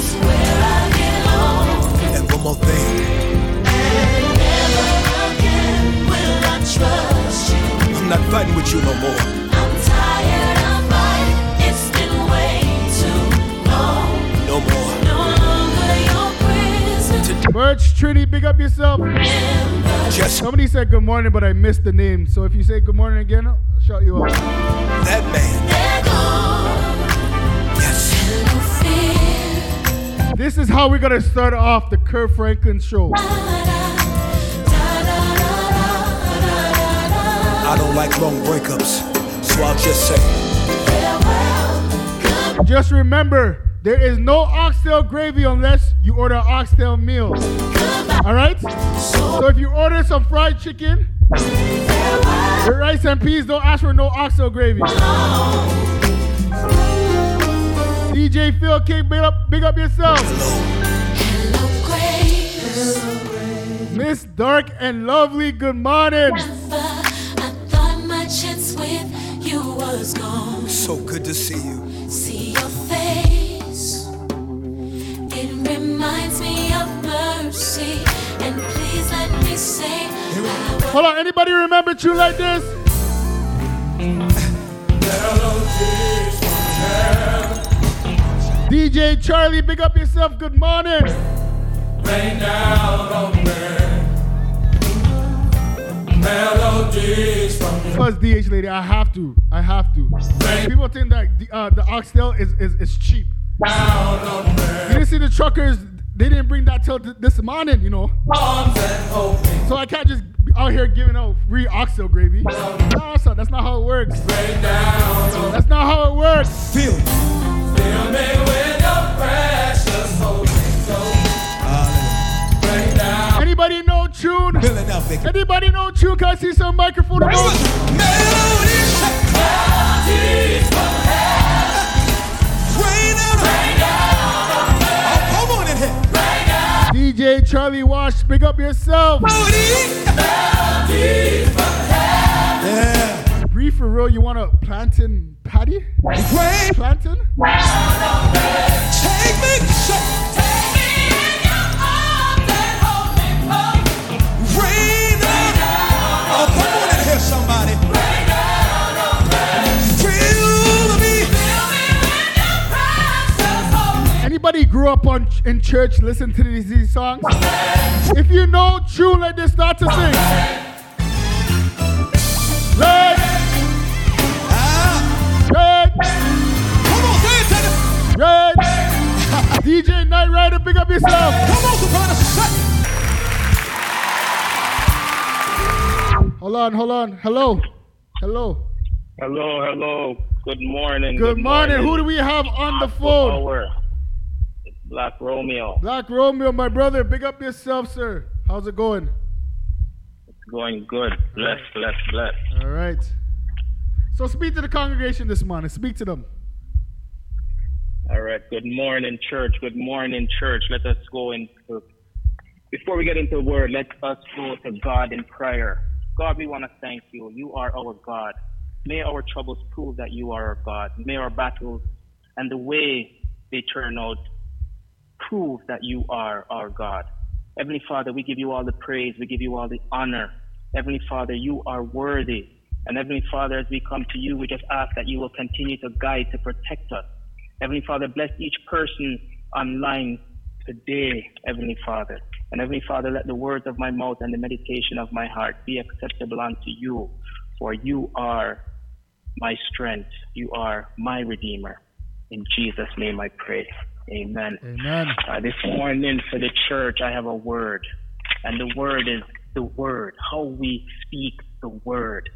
one more thing. And never again will I trust you. I'm not fighting with you no more. I'm tired of fighting. It's been way too long. No more. No longer your prison. Birch Trini, big up yourself. Just Somebody said good morning, but I missed the name. So if you say good morning again, I'll shout you out. that man. This is how we're gonna start off the Kirk Franklin show. I don't like long breakups. So I'll just say, Just remember, there is no oxtail gravy unless you order an oxtail meal. All right? So if you order some fried chicken with rice and peas, don't ask for no oxtail gravy. DJ Phil King, big up, big up yourself. Hello, Miss Dark and Lovely, good morning. I thought my chance with you was gone. so good to see you. See your face. It reminds me of mercy. And please let me say, I Hold on, anybody remember True Like This? DJ Charlie, big up yourself, good morning. Rain down on me. Melodies from you. Plus DH lady, I have to. I have to. People think that the, uh, the oxtail is, is, is cheap. Down on me. You didn't see the truckers, they didn't bring that till th- this morning, you know. So I can't just be out here giving out free oxtail gravy. No, that's not how it works. Rain That's not how it works. Feel. Fill me with your precious Holy Ghost. Rain down. Anybody know tune? Anybody know tune? Can I see some microphone emotes? Melodies. Melodies from Rain down. Come on in here. DJ Charlie Wash, pick up yourself. Yeah. Brief for real, you want a plantain patty? Rain. Plantain? Take me. In your arms and hold me close. Rain down. Come on in here, somebody. Feel me. Fill me with your precious Holy Anybody grew up on in church, listen to these, these songs? If you know tune like this, start to sing. Red, them. red. DJ Night Rider, big up yourself. Come on, Soprano. Say- Hold on, hold on. Hello, hello. Hello, hello. Good morning. Good morning. Who do we have on the phone? Hour. It's Black Romeo. Black Romeo, my brother. Big up yourself, sir. How's it going? It's going good. Bless, bless, bless. All right. So speak to the congregation this morning. Speak to them. All right. Good morning, church. Good morning, church. Let us go into. Before we get into the word, let us go to God in prayer. God, we want to thank you. You are our God. May our troubles prove that you are our God. May our battles and the way they turn out prove that you are our God. Heavenly Father, we give you all the praise. We give you all the honor. Heavenly Father, you are worthy. And Heavenly Father, as we come to you, we just ask that you will continue to guide, to protect us. Heavenly Father, bless each person online today, Heavenly Father. And Heavenly Father, let the words of my mouth and the meditation of my heart be acceptable unto you, for you are my strength. You are my Redeemer. In Jesus' name I pray. Amen. Amen. Uh, this morning for the church, I have a word. And the word is the word. How we speak the word.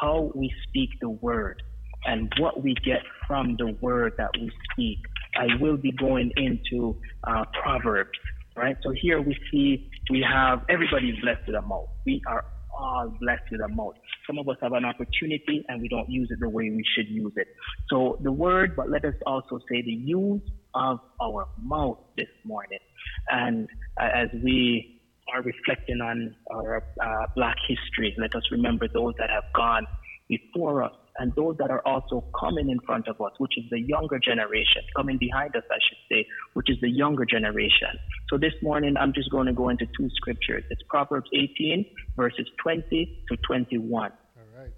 How we speak the word. And what we get from the word that we speak. I will be going into uh, Proverbs, right? So here we see we have everybody's blessed with a mouth. We are all blessed with a mouth. Some of us have an opportunity and we don't use it the way we should use it. So the word, but let us also say the use of our mouth this morning. And uh, as we are reflecting on our uh, black history, let us remember those that have gone before us and those that are also coming in front of us, which is the younger generation, coming behind us, I should say, which is the younger generation. So this morning, I'm just going to go into two scriptures. It's Proverbs 18, verses 20 to 21.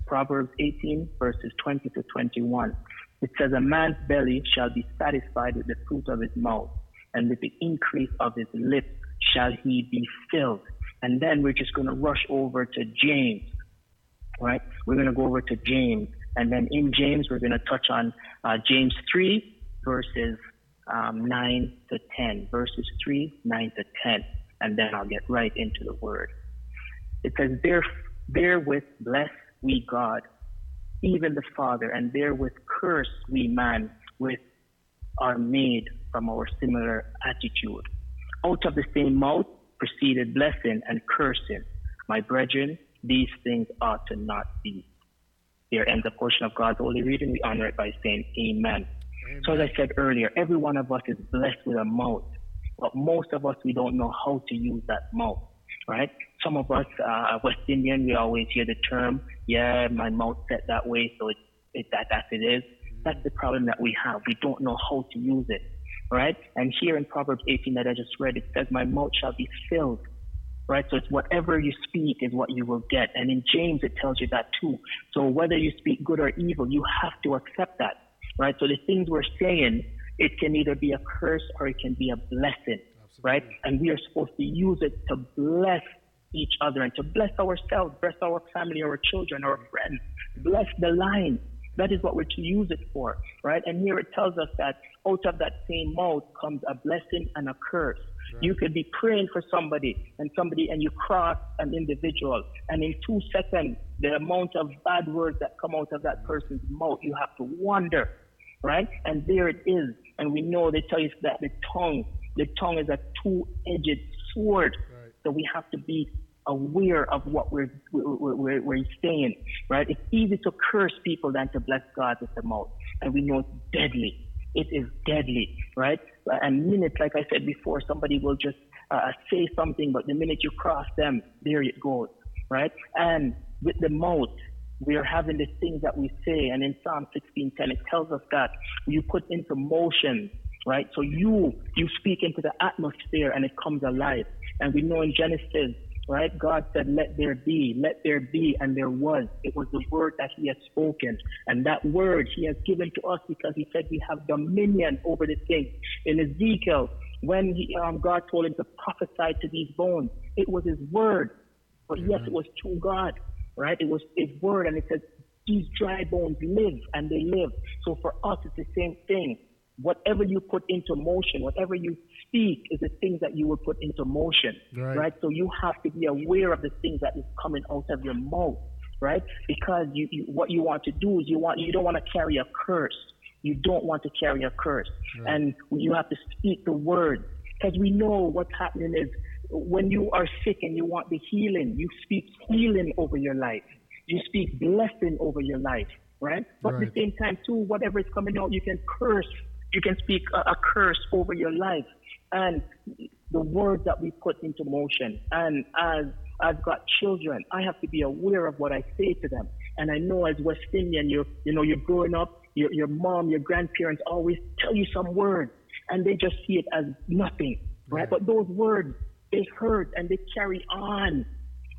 Proverbs 18, verses 20 to 21. It says, A man's belly shall be satisfied with the fruit of his mouth, and with the increase of his lips shall he be filled. And then we're just going to rush over to James, right? We're going to go over to James. And then in James, we're going to touch on uh, James 3, verses um, 9 to 10. Verses 3, 9 to 10. And then I'll get right into the word. It says, There, Therewith bless we God, even the Father, and therewith curse we man with are made from our similar attitude. Out of the same mouth proceeded blessing and cursing. My brethren, these things ought to not be. Here ends a portion of God's holy reading. We honor it by saying Amen. So as I said earlier, every one of us is blessed with a mouth, but most of us we don't know how to use that mouth, right? Some of us, uh, West Indian, we always hear the term, "Yeah, my mouth set that way, so it, it that as it is." That's the problem that we have. We don't know how to use it, right? And here in Proverbs 18 that I just read, it says, "My mouth shall be filled." Right, so it's whatever you speak is what you will get. And in James, it tells you that too. So whether you speak good or evil, you have to accept that right? So the things we're saying, it can either be a curse or it can be a blessing, right? And we are supposed to use it to bless each other and to bless ourselves, bless our family, our children, our friends, bless the line. That is what we're to use it for, right? And here it tells us that out of that same mouth comes a blessing and a curse. You could be praying for somebody and somebody and you cross an individual and in two seconds the amount of bad words that come out of that person's mouth, you have to wonder, right? And there it is. And we know they tell you that the tongue, the tongue is a two-edged sword. Right. So we have to be aware of what we're, we're, we're, we're saying, right? It's easy to curse people than to bless God with the mouth. And we know it's deadly. It is deadly, right? And minutes, like I said before, somebody will just uh, say something, but the minute you cross them, there it goes, right? And with the mouth, we are having the things that we say. And in Psalm 16:10, it tells us that you put into motion, right? So you you speak into the atmosphere and it comes alive. And we know in Genesis, right? God said, "Let there be, let there be," and there was. It was the word that He has spoken, and that word He has given to us because He said we have dominion over the things. In Ezekiel, when he, um, God told him to prophesy to these bones, it was His word, but yes, it was to God right? It was His word, and it says, These dry bones live, and they live. So for us, it's the same thing. Whatever you put into motion, whatever you speak, is the things that you will put into motion, Right. right? So you have to be aware of the things that is coming out of your mouth, right? Because you, you what you want to do is you want you don't want to carry a curse. You don't want to carry a curse, and you have to speak the word because we know what's happening is when you are sick and you want the healing, you speak healing over your life. You speak blessing over your life, right? But Right. at the same time, too, whatever is coming out, you can curse. You can speak a, a curse over your life. And the words that we put into motion. And as I've got children, I have to be aware of what I say to them. And I know as West Indian, you you know, you're growing up, your, your mom, your grandparents always tell you some words, and they just see it as nothing, right? But those words, they hurt and they carry on,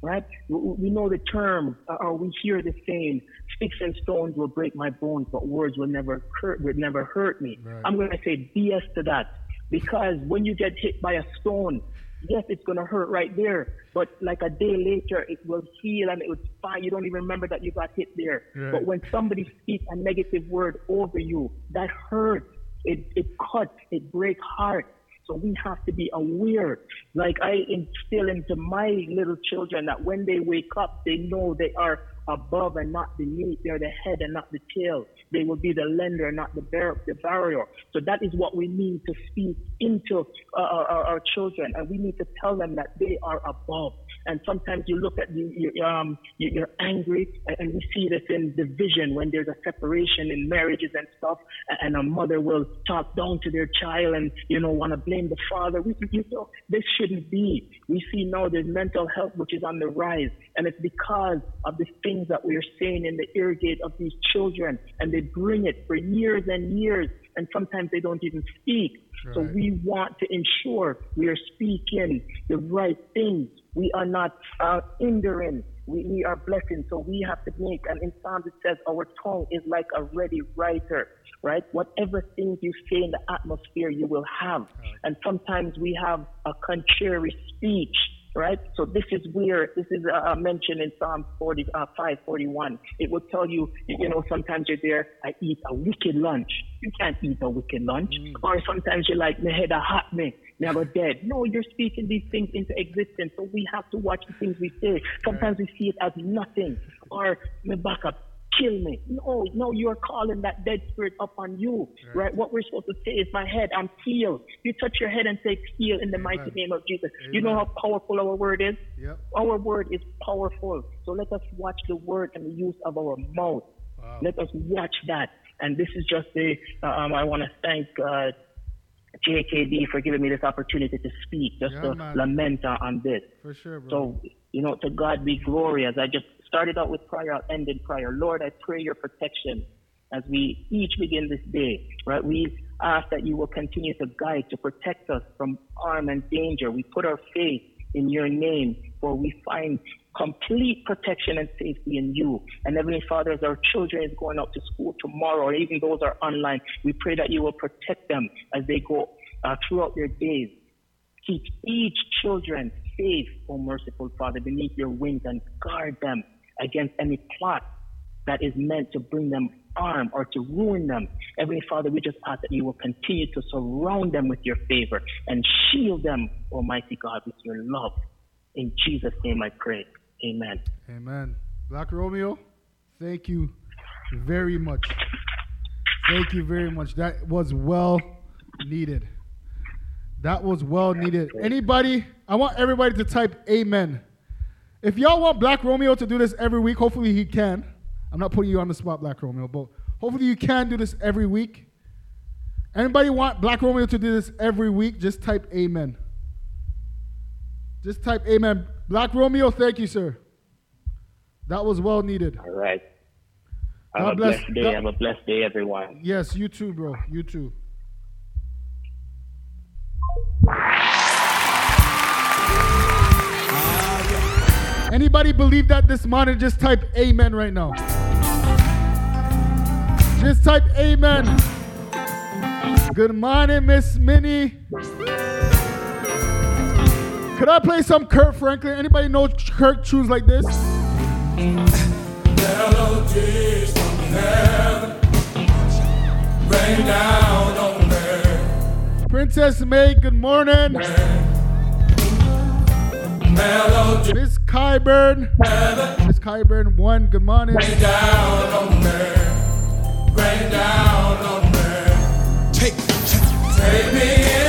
right? We, we know the term, uh, or we hear the saying, "Sticks and stones will break my bones, but words will never hurt, will never hurt me." I'm going to say BS to that, because when you get hit by a stone, yes, it's going to hurt right there, but like a day later, it will heal and it was fine. You don't even remember that you got hit there. Right. But when somebody speaks a negative word over you, that hurts. It, it cuts. It breaks heart. So we have to be aware. Like I instill into my little children that when they wake up, they know they are above and not beneath. They're the head and not the tail. They will be the lender, not the, bar- the barrier. So that is what we need to speak into uh, our, our, our children, and we need to tell them that they are above. And sometimes you look at you, you um, you- you're angry, and- we see this in division when there's a separation in marriages and stuff, and a mother will talk down to their child and you know want to blame the father. We, you know, this shouldn't be. We see now there's mental health which is on the rise, and it's because of the things that we are saying in the ear gate of these children, and they bring it for years and years, and sometimes they don't even speak. So we want to ensure we are speaking the right things. We are not uh, hindering. We, we are blessing. So we have to make, and in Psalms it says, our tongue is like a ready writer, right? Whatever things you say in the atmosphere, you will have. And sometimes we have a contrary speech, right? So this is where this is uh, mentioned in Psalm 40, uh, 541. It will tell you, you know, sometimes you're there, I eat a wicked lunch. You can't eat a wicked lunch. Or sometimes you're like, my head a hot me, never dead. No, you're speaking these things into existence. So we have to watch the things we say. Sometimes we see it as nothing. Or my back up. Kill me. No, no, you are calling that dead spirit up on you, right? What we're supposed to say is, my head, I'm healed. You touch your head and say, heal in the mighty name of Jesus. You know how powerful our word is? Yep. Our word is powerful. So let us watch the word and the use of our mouth. Let us watch that. And this is just a, um, I want to thank uh, JKD for giving me this opportunity to speak, just Yeah, to man. lament on- on this. For sure, bro. So, you know, to God be glory. As I just started out with prayer, I'll end in prayer. Lord, I pray your protection as we each begin this day, right? We ask that you will continue to guide, to protect us from harm and danger. We put our faith in your name, for we find complete protection and safety in you. And Heavenly Father, as our children is going out to school tomorrow, or even those are online, we pray that you will protect them as they go uh, throughout their days. Keep each children safe, O merciful Father, beneath your wings and guard them against any plot that is meant to bring them harm or to ruin them. Heavenly Father, we just ask that you will continue to surround them with your favor and shield them, Almighty God, with your love. In Jesus' name I pray. Amen. Amen. Black Romeo, thank you very much. Thank you very much. That was well needed. That was well needed. Anybody, I want everybody to type amen. If y'all want Black Romeo to do this every week, hopefully he can. I'm not putting you on the spot, Black Romeo, but hopefully you can do this every week. Anybody want Black Romeo to do this every week? Just type amen. Just type amen. Black Romeo, thank you, sir. That was well needed. All right. Have God a bless- blessed day. God- Have a blessed day, everyone. Yes, you too, bro. You too. Anybody believe that this morning? Just type amen right now. Just type amen. Good morning, Miss Minnie. Could I play some Kirk Franklin? Anybody know Kirk tunes like this? Melodies from heaven rain down on me. Princess May, good morning. Melody. Miss Kyburn. Miss Kyburn, one, good morning. Rain down on me. Rain down on me. Take, take me in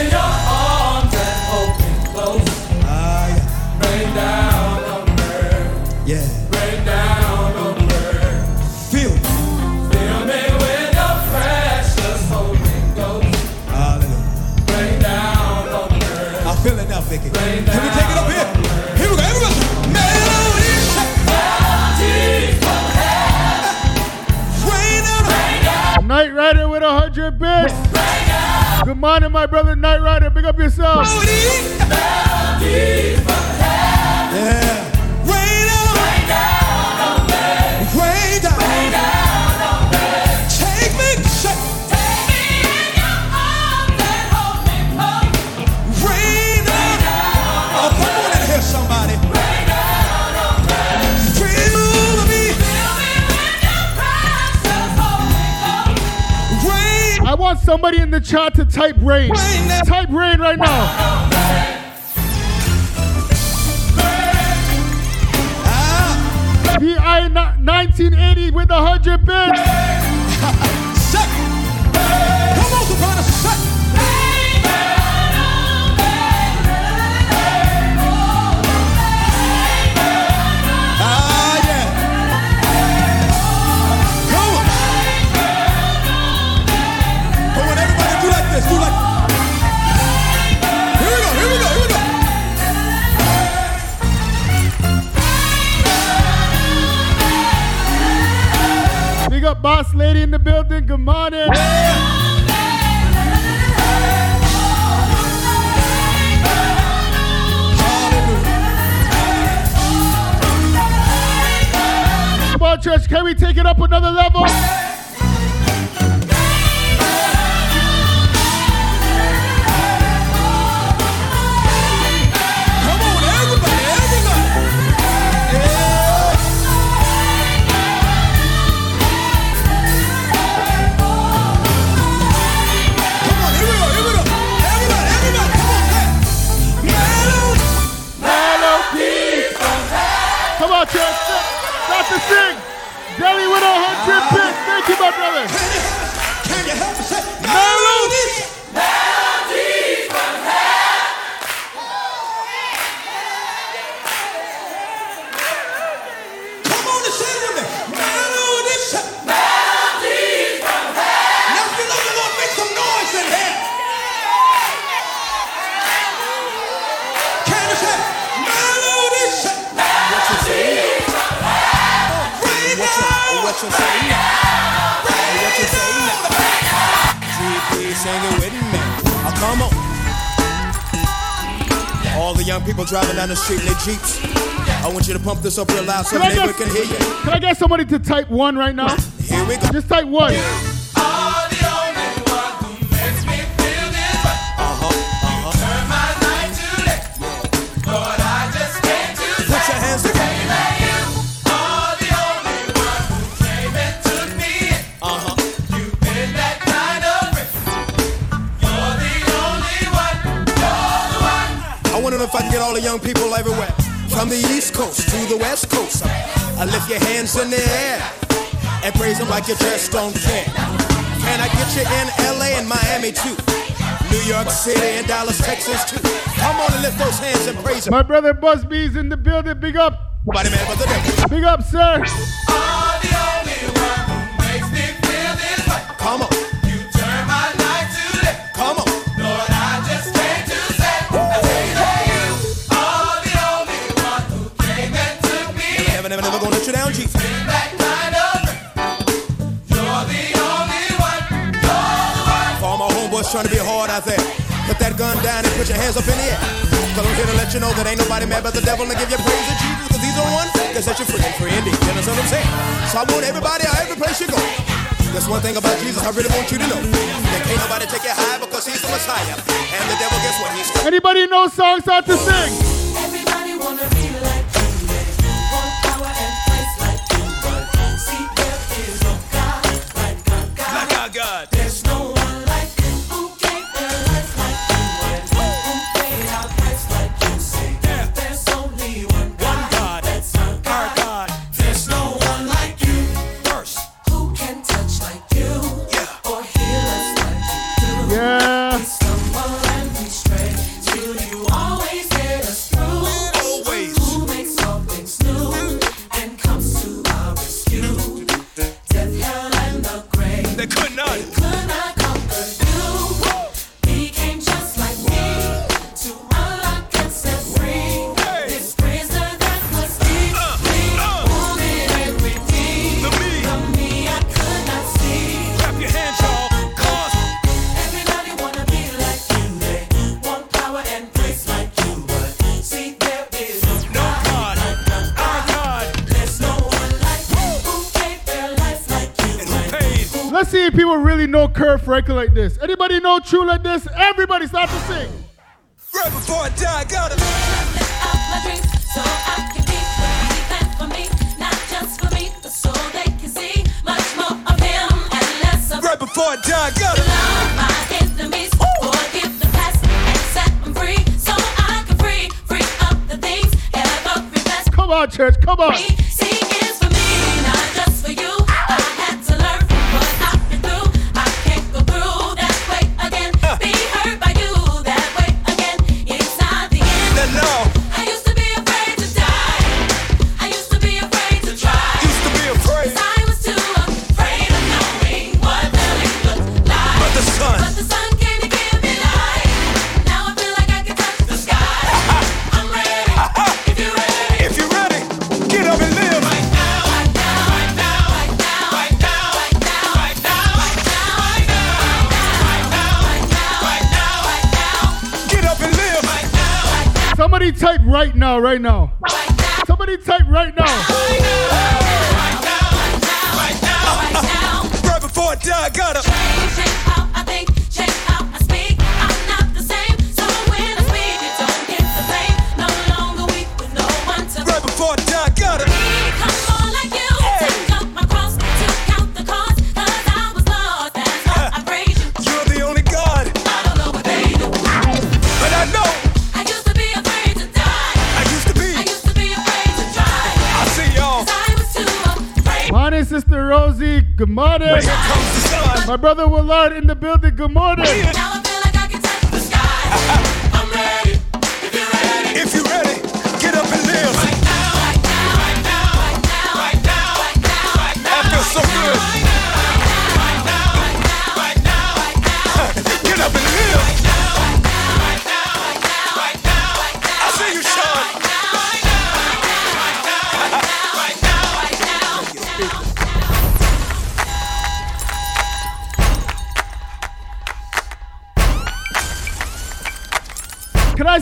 100 bits. Good morning, my brother Night Rider. Big up yourself. Yeah. Somebody in the chat to type rain. Type rain right now. VI 1980 with 100 bits. Up boss lady in the building. Good morning. Come on, church. Can we take it up another level? Delhi with 100 bits. Thank you, my brother. Can you help me say melodies? Melodies It with me. Oh, come on. All the young people driving down the street in their Jeeps. I want you to pump this up real loud so the neighbor can hear you. can I get somebody to type one right now? Here we go. Just type one. If I can get all the young people everywhere. From the East Coast to the West Coast. I lift your hands in the air and praise them like you just don't care. Can I get you in LA and Miami too? New York City and Dallas, Texas too. Come on and lift those hands and praise them. My brother Busby's in the building. Big up. But the devil. Big up, sir. Come on. Put that gun down and put your hands up in the air. Cause I'm here to let you know that ain't nobody mad but the devil and give you praise to Jesus. Cause he's the one that set you free and free indeed. You understand what I'm saying? So I want everybody out every place you go. That's one thing about Jesus I really want you to know. That can't nobody take you high because he's the Messiah. And the devil, guess what? He's Anybody know songs start to sing? many people really know Kirk Franklin like this? Anybody know True like this? Everybody start to sing. Right before I die, I gotta. Right before I die, I gotta love my enemies, Ooh. forgive the past, and set them free, so I can free, free up the things, Come on, church, come on. Free. Type right now, right now. right now. Somebody type right now. Right before I die, I gotta. Change, change My brother Willard in the building. Good morning.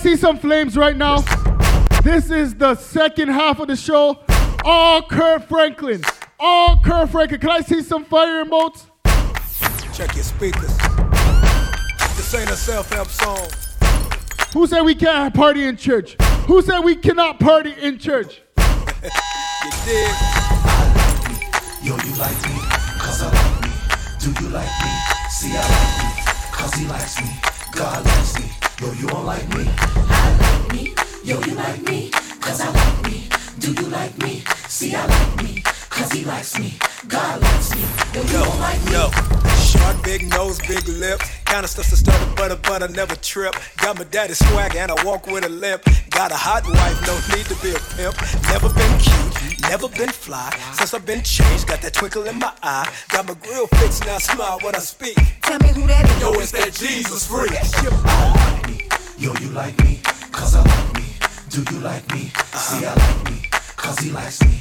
See some flames right now? This is the second half of the show. All Kirk Franklin. All Kirk Franklin. Can I see some fire emotes? Check your speakers. This ain't a self-help song. Who said we can't party in church? Who said we cannot party in church? You dig? Yo, you like me, cause I like me. Do you like me? See, I like me, cause he likes me. God likes me. Yo, you don't like me? I like me. Yo, you like me, cause I like me. Do you like me? See, I like me, cause he likes me. God likes me. Yo, you Yo, don't like me? yo. Short, big nose, big lips. Kinda stuff to stutter butter, but I never trip. Got my daddy swag and I walk with a limp. Got a hot wife, no need to be a pimp. Never been cute, never been fly. Since I've been changed, got that twinkle in my eye. Got my grill fixed, now smile when I speak. Tell me who that is. Yo, it's that Jesus freak. I like me. Yo, you like me, cause I like me. Do you like me? See, I like me, cause he likes me.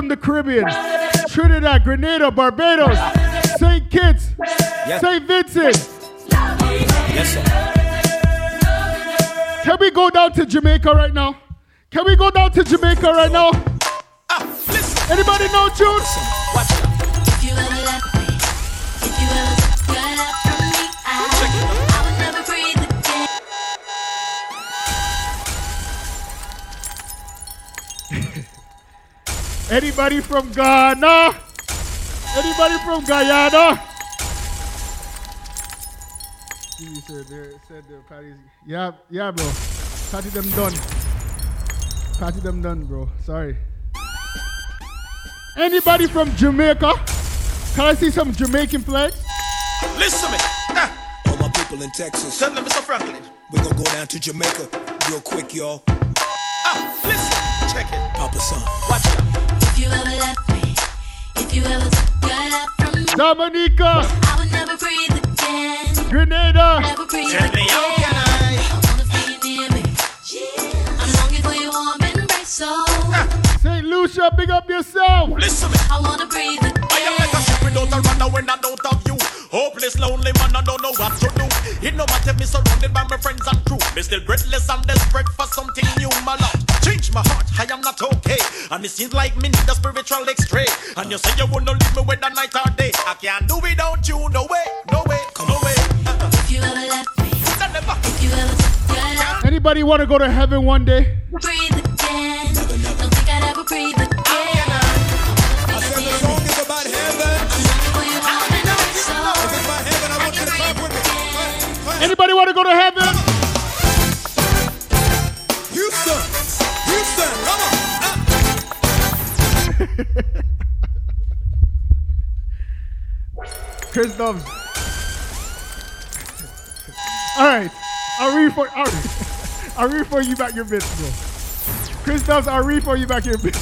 from the Caribbean? Trinidad, Grenada, Barbados, St. Kitts, Yes. St. Vincent. Yes, sir. Can we go down to Jamaica right now? Can we go down to Jamaica right now? Ah. Anybody know tune? Watch Anybody from Ghana? Anybody from Guyana? Stevie said there, said the parties. Yeah, yeah, bro. Party them done. Party them done, bro. Sorry. Anybody from Jamaica? Can I see some Jamaican flags? Listen to me. All my people in Texas. Tell them, Mr. Franklin. We're gonna go down to Jamaica real quick, y'all. Ah, listen. Check it. Papa son. Watch out. If you ever left me, if you ever took your love from me, Dominica, I would never breathe again. Grenada, Never breathe Tell me, again. how can I? I wanna feel you near me. I'm longing for your warm embrace, oh. so St. Lucia, big up yourself. Listen. I wanna breathe again. I am like a ship without a runner when I don't have you. Hopeless, lonely man, I don't know what to do. It no matter me surrounded by my friends and crew. Me still breathless and desperate for something new, my love. Change my heart, I am not okay. And it seems like me need a spiritual x-ray. And you say you wanna leave me with the night or day. I can't do without you, no way, no way, no way. If you ever left me, if you ever took your love, Anybody want to go to heaven one day? breathe again. Don't think I'd ever breathe again. Anybody want to go to heaven? Houston, Houston, come on. Ah. Chris Dubs. All right, I'll read for I'll, I'll read for you back your bits, bro. Chris Dubs, I'll read for you back your bits.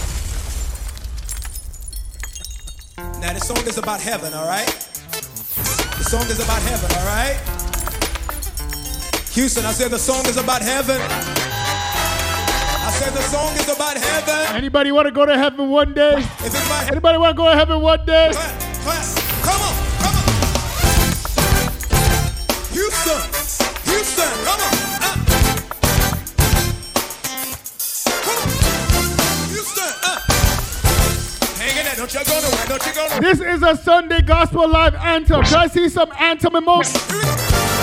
Now the song is about heaven, all right? The song is about heaven, all right? Houston, I said the song is about heaven. I said the song is about heaven. Anybody want to go to heaven one day? If it's about Anybody want to go to heaven one day? clap, clap. Come on, come on. Houston, Houston, come on. Come on. Houston, ah. Hang in there, don't you go nowhere, don't you go nowhere. This is a Sunday Gospel Live anthem. Can I see some anthem emotes?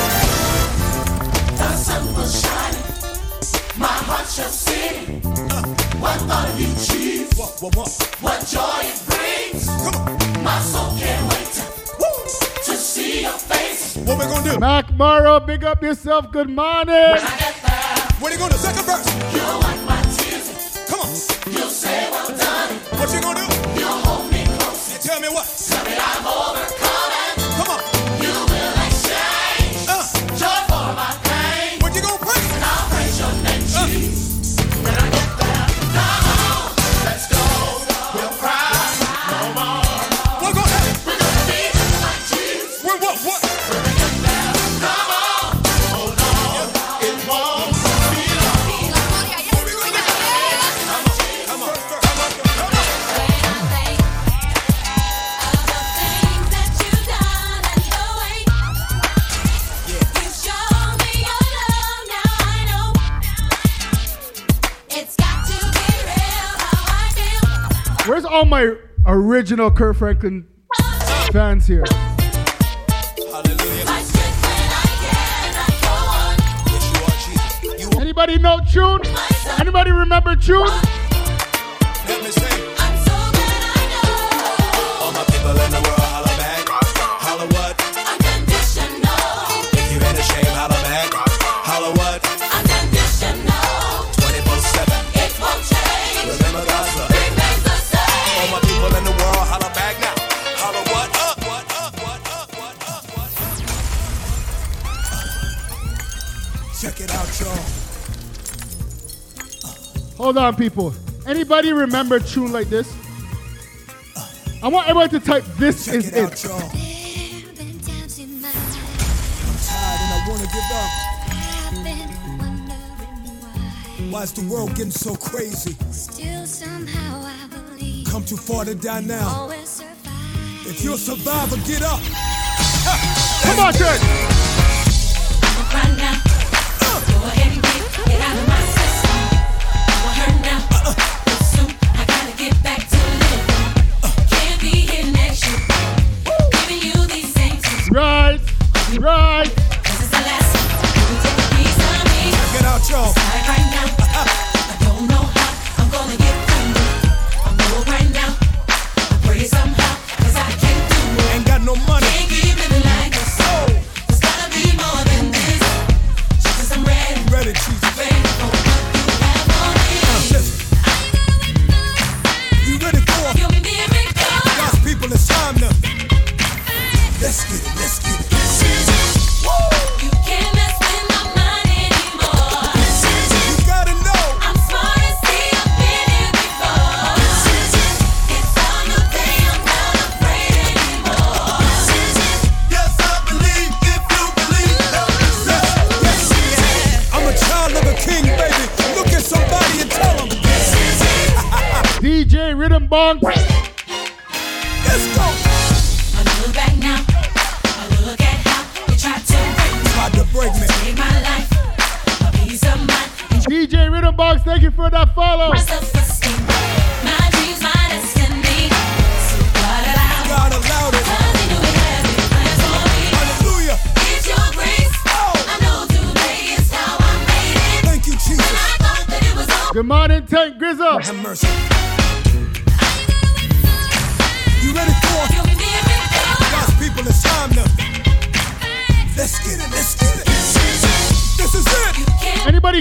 Heart shall sing. What of you, Jesus? What, what, what? What joy it brings. My soul can't wait to, to see your face. What we gonna do? Mac Morrow, big up yourself. Good morning. When I get there, What you gonna do? Second verse. you'll wipe my tears. Come on. You'll say, well done. What you gonna do? All my original Kirk Franklin fans here? Hallelujah. My strength when I cannot go on. Yes, you are Jesus. You are. Anybody know tune? Anybody remember tune? Hold on, people. Anybody remember a tune like this? I want everybody to type this Check is it it. out, y'all. There've been times in my life I'm tired and I wanna give up. I've been wondering why. Why is the world getting so crazy? Still somehow I believe Come too far to die now. If you're a survivor, get up. Come on, church. Right now, go ahead and get, get out of my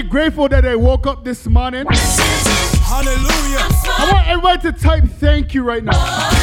grateful that I woke up this morning. Hallelujah. I want everybody to type thank you right now.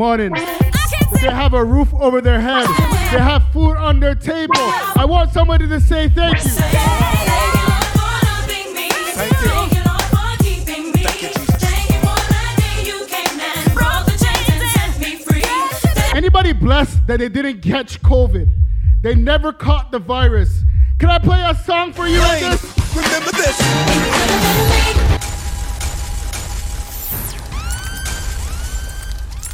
morning. They have a roof over their head. They have food on their table. I want somebody to say thank you. Thank you. Anybody blessed that they didn't catch COVID? They never caught the virus. Can I play a song for you like this? Remember this.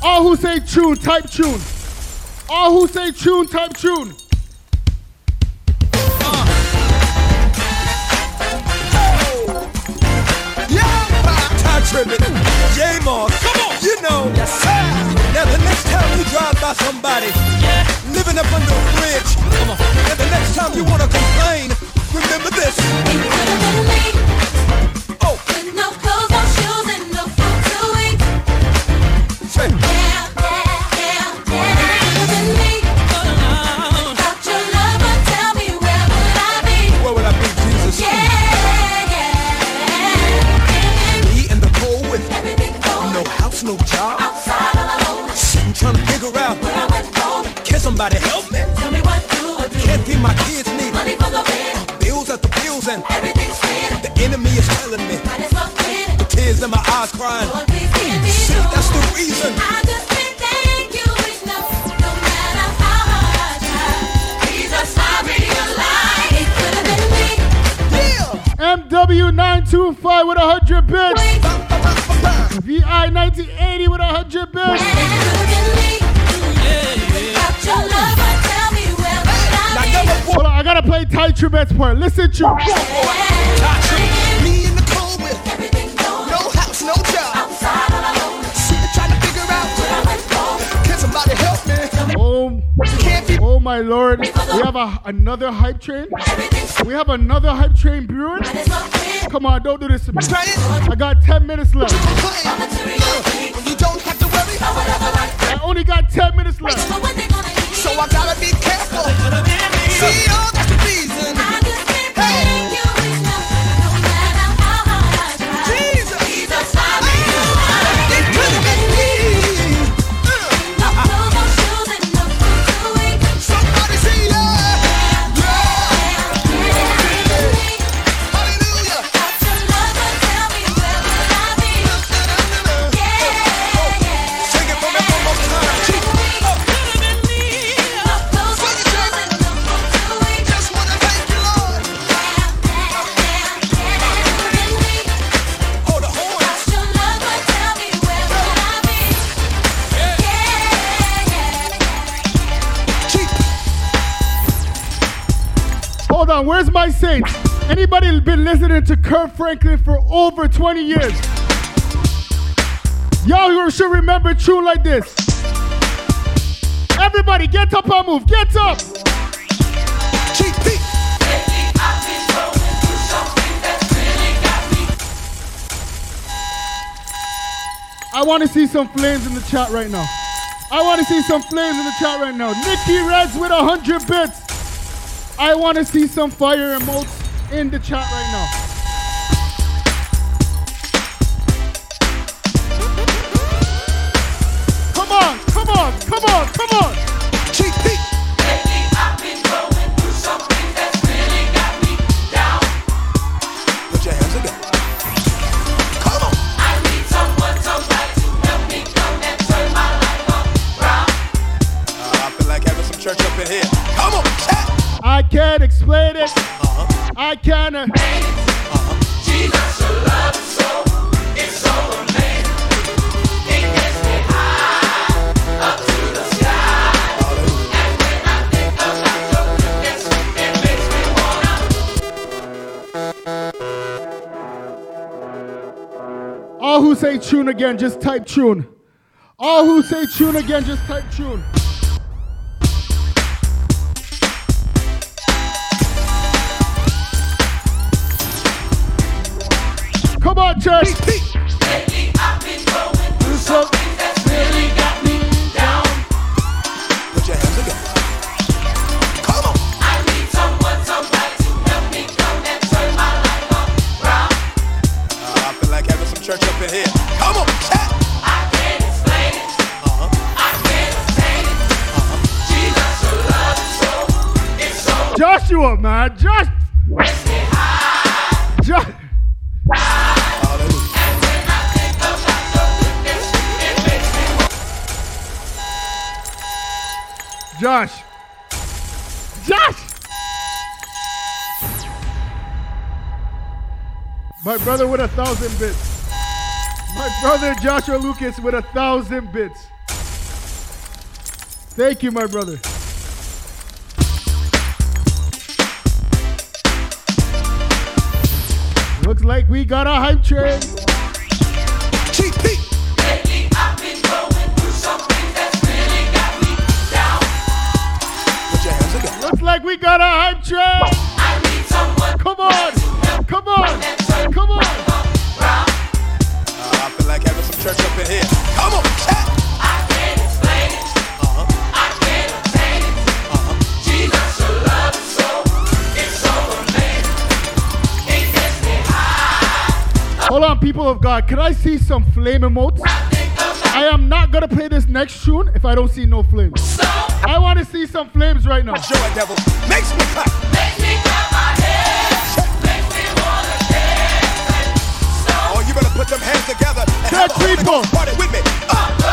All who say tune, type tune. All who say tune, type tune. tripping. J Moss, come on, you know. Yes, sir. Now the next time you drive by somebody yeah. living up under a bridge, come on. And the next time you wanna come MW925 with 100 bits. VI1980 with 100 bits. Hold on, I gotta play Tye Tribbett's part. Listen, Tribbett. Oh my lord, we have a, another hype train. We have another hype train brewing. Come on, don't do this to me. I got 10 minutes left. You don't have to worry. I only got 10 minutes left. So I gotta be careful. See all where's my saints? Anybody been listening to Kirk Franklin for over 20 years? Y'all should remember true like this. Everybody, get up and move. Get up. I want to see some flames in the chat right now. I want to see some flames in the chat right now. Nikki Reds with 100 bits. I want to see some fire emotes in the chat right now. Come on, come on, come on, come on. Can't explain it. I can't. Uh, Jesus, your love is so, it's so amazing. It gets me high up to the sky. And when I think about your goodness, it makes me wanna. all who say tune again, just type tune. All who say tune again, just type tune. Come on, church. Put your hands together. Come on. I need someone, to help me turn my life around. I feel like having some church up in here. Come on. I can't explain it. I can't it. Jesus, love is so, it's so Joshua, man. Josh. Josh. Josh. My brother with a thousand bits. My brother Joshua Lucas with a thousand bits. Thank you, my brother. Looks like we got a hype train. Like we got a hype train. I need someone. Come on. Come on. Come on. Uh, I feel like having some church up in here. Come on, chat. I can't explain it. I can't attain it. Jesus, your love is so, it's so amazing. It gets me high. Hold on, people of God. Can I see some flame emotes? I am not gonna play this next tune if I don't see no flames. I want to see some flames right now. Joy devil makes me clap. Makes me clap my hands. Makes me wanna dance. Oh, you better put them hands together and Church have a Holy people. Party with me. Uh,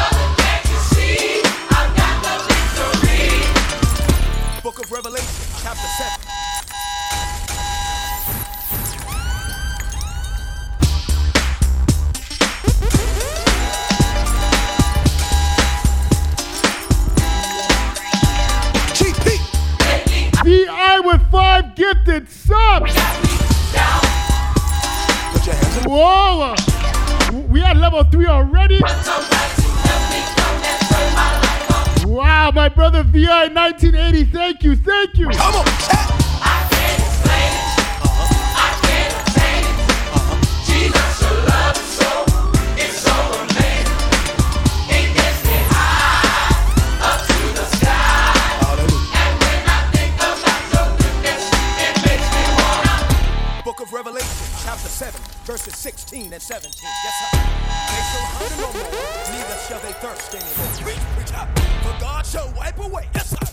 gifted subs. Whoa. We at level three already. Wow, my brother VI 1980. Thank you, thank you. And 17. Yes, sir. They shall hunger no more, neither shall they thirst anymore. Preach, preach out. For God shall wipe away. Yes, sir.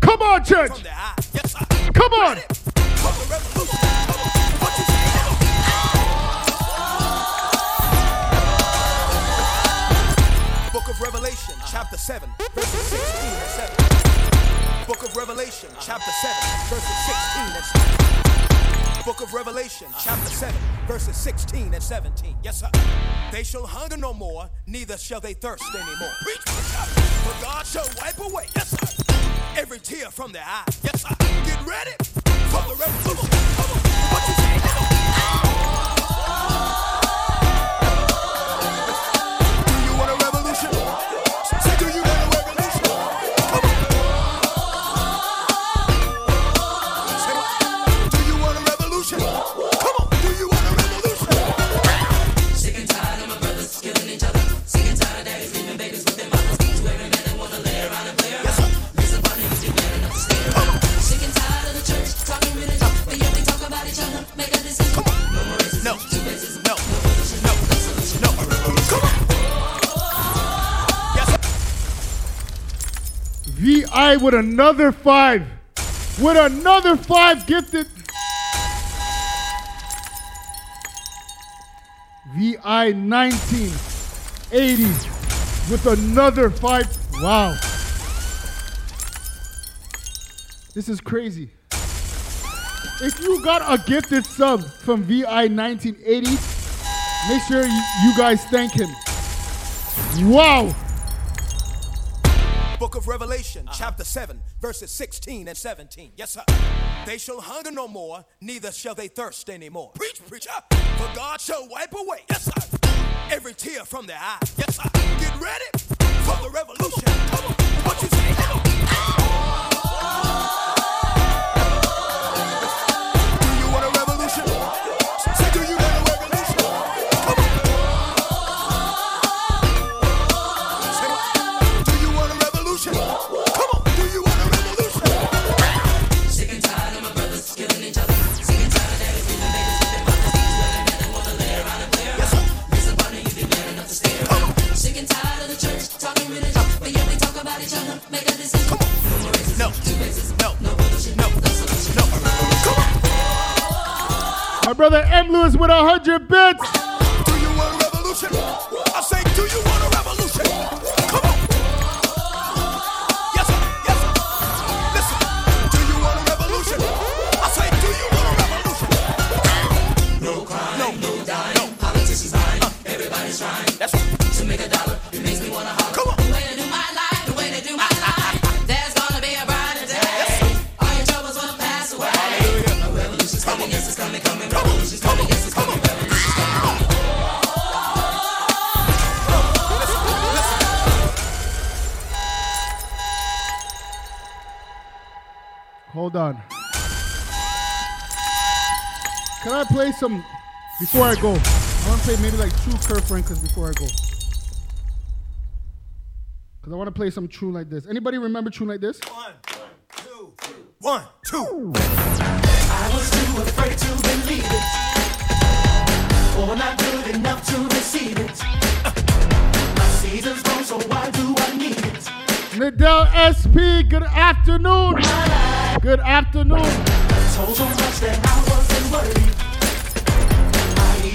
Come on, church. From their eyes. Yes, sir. Come on. Book of Revolution. Come on. What you say? Book of Revelation, chapter 7, verses 16 and 17. Book of Revelation, chapter 7, verses 16 and 17. Book of Revelation, chapter 7, verses 16 and 17. Yes, sir. They shall hunger no more, neither shall they thirst anymore. For God shall wipe away, yes, sir, every tear from their eye. Yes, sir. Get ready for the revolution. Come on, what you say? VI with another five. With another five gifted. VI 1980 with another five. Wow. This is crazy. If you got a gifted sub from VI 1980, make sure you guys thank him. Wow. Book of Revelation, uh-huh. chapter 7, verses 16 and 17. Yes, sir. They shall hunger no more, neither shall they thirst anymore. Preach, preacher. For God shall wipe away, yes, sir, every tear from their eye. Yes, sir. Get ready for the revolution. Come on. What you say? Brother M. Lewis with a hundred bits. Some before I go? I want to play maybe like two Kirk Franklin's before I go. Because I want to play some true like this. Anybody remember true like this? One, two. I was too afraid to believe it. Or not good enough to receive it. My season's gone, so why do I need it? Nadell SP, good afternoon. Good afternoon.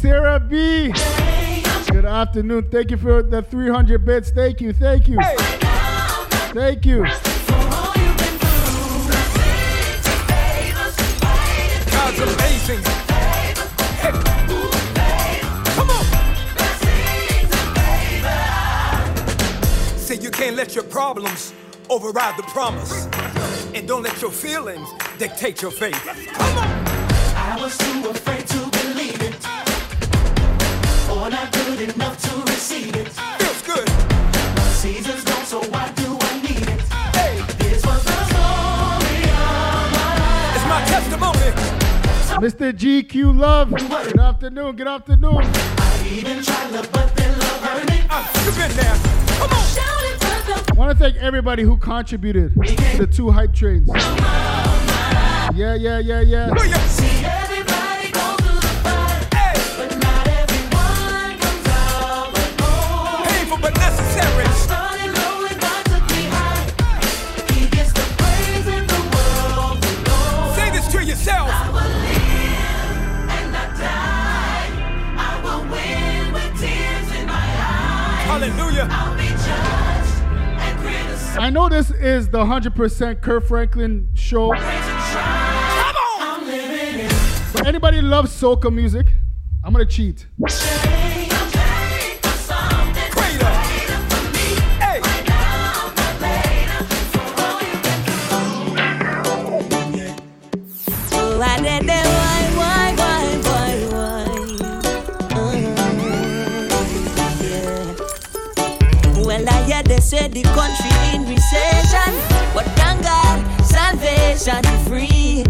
Sarah B. Good afternoon. Thank you for the 300 bits. Thank you. Thank you. Thank you. God's amazing. Hey. Come on. See, you can't let your problems override the promise. And don't let your feelings dictate your faith. Come on. I was too afraid to believe it, or not good enough to receive it. Feels good. Season's gone, so why do I need it? Hey, this was the story of my life. It's my testimony. Mr. GQ Love. Good afternoon. Good afternoon. I even tried to, but then love hurt me. Uh, You've been there. Come on. Shouted, but the I want to thank everybody who contributed to the two hype trains. Yeah, yeah, yeah, yeah. I know this is the 100% Kirk Franklin show. But anybody loves soca music? I'm gonna cheat. Oh, I did God, salvation free.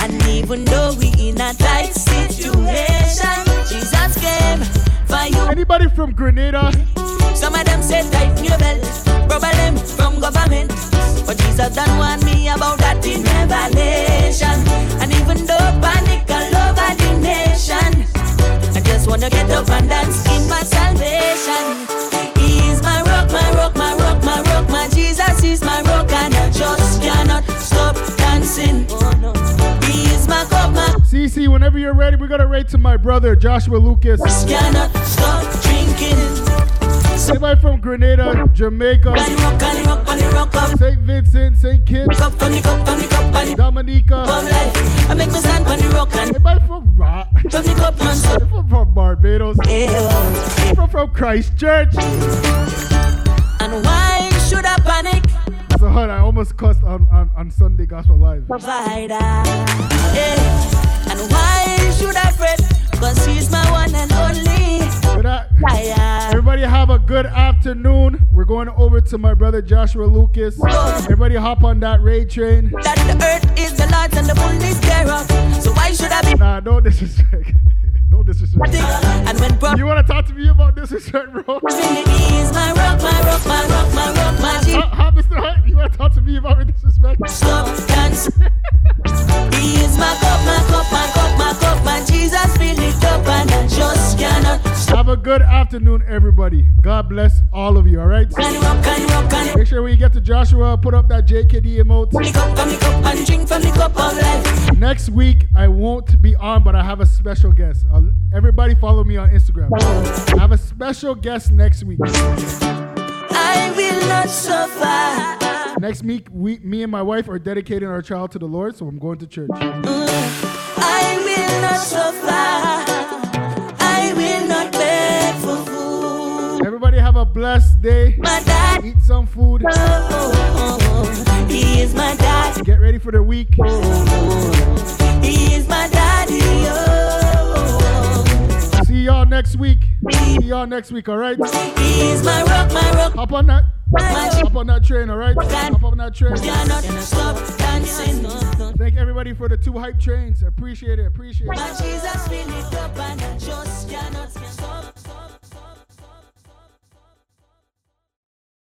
And even though we in a tight situation, Jesus came for you. Anybody from Grenada? Some of them say tighten your belt, problem from government. But Jesus done warn me about that in Revelation. And even though panic all over the nation, I just wanna get up and dance in my salvation. He is my rock, my rock, my rock, my rock, my Jesus is my rock, and I just cannot CC, whenever you're ready, we're gonna rate to my brother Joshua Lucas. cannot stop drinking. Anybody from Grenada, Jamaica, St. Vincent, St. Kitts, Dominica. I make me stand on the rock and Anybody from Rock? From the cup man, so from, from Barbados. From, from Christchurch. And why should I panic? On, I almost cussed on, on, on Sunday Gospel Live. Provider. Yeah. And why should I fret? Cause he's my one and only. Everybody have a good afternoon. We're going over to my brother Joshua Lucas. Everybody hop on that ray train. That the earth is the Lord's and the fullness thereof. So why should I be? Nah, don't disrespect. don't disrespect. And when bro- You wanna talk to me about disrespect, bro? He is my rock, my rock, my rock, my rock, my G. Huh, huh, Mr. Hunt? You wanna talk to me about disrespect? Stop he is my cup, my cup, my cup, my cup, my Jesus fill it up and I just cannot Have a good afternoon, everybody. God bless all of you, alright? Make sure you get to Joshua, put up that JKD emote. and drink from the cup of life. Next week, I won't be on, but I have a special guest. I'll, everybody follow me on Instagram. I have a special guest next week. I will not suffer. Next week, we, me and my wife are dedicating our child to the Lord, so I'm going to church. I will not suffer. I will not beg for food. Everybody have a blessed day. My dad. Eat some food. Oh, he is my dad. Get ready for the week. He is my daddy. Oh. Y'all next week. See y'all next week, alright? He is my rock, my rock. Hop on that. Hop on that train, alright? Hop on that train. Cannot stop dancing. Thank everybody for the two hype trains. Appreciate it. Appreciate it.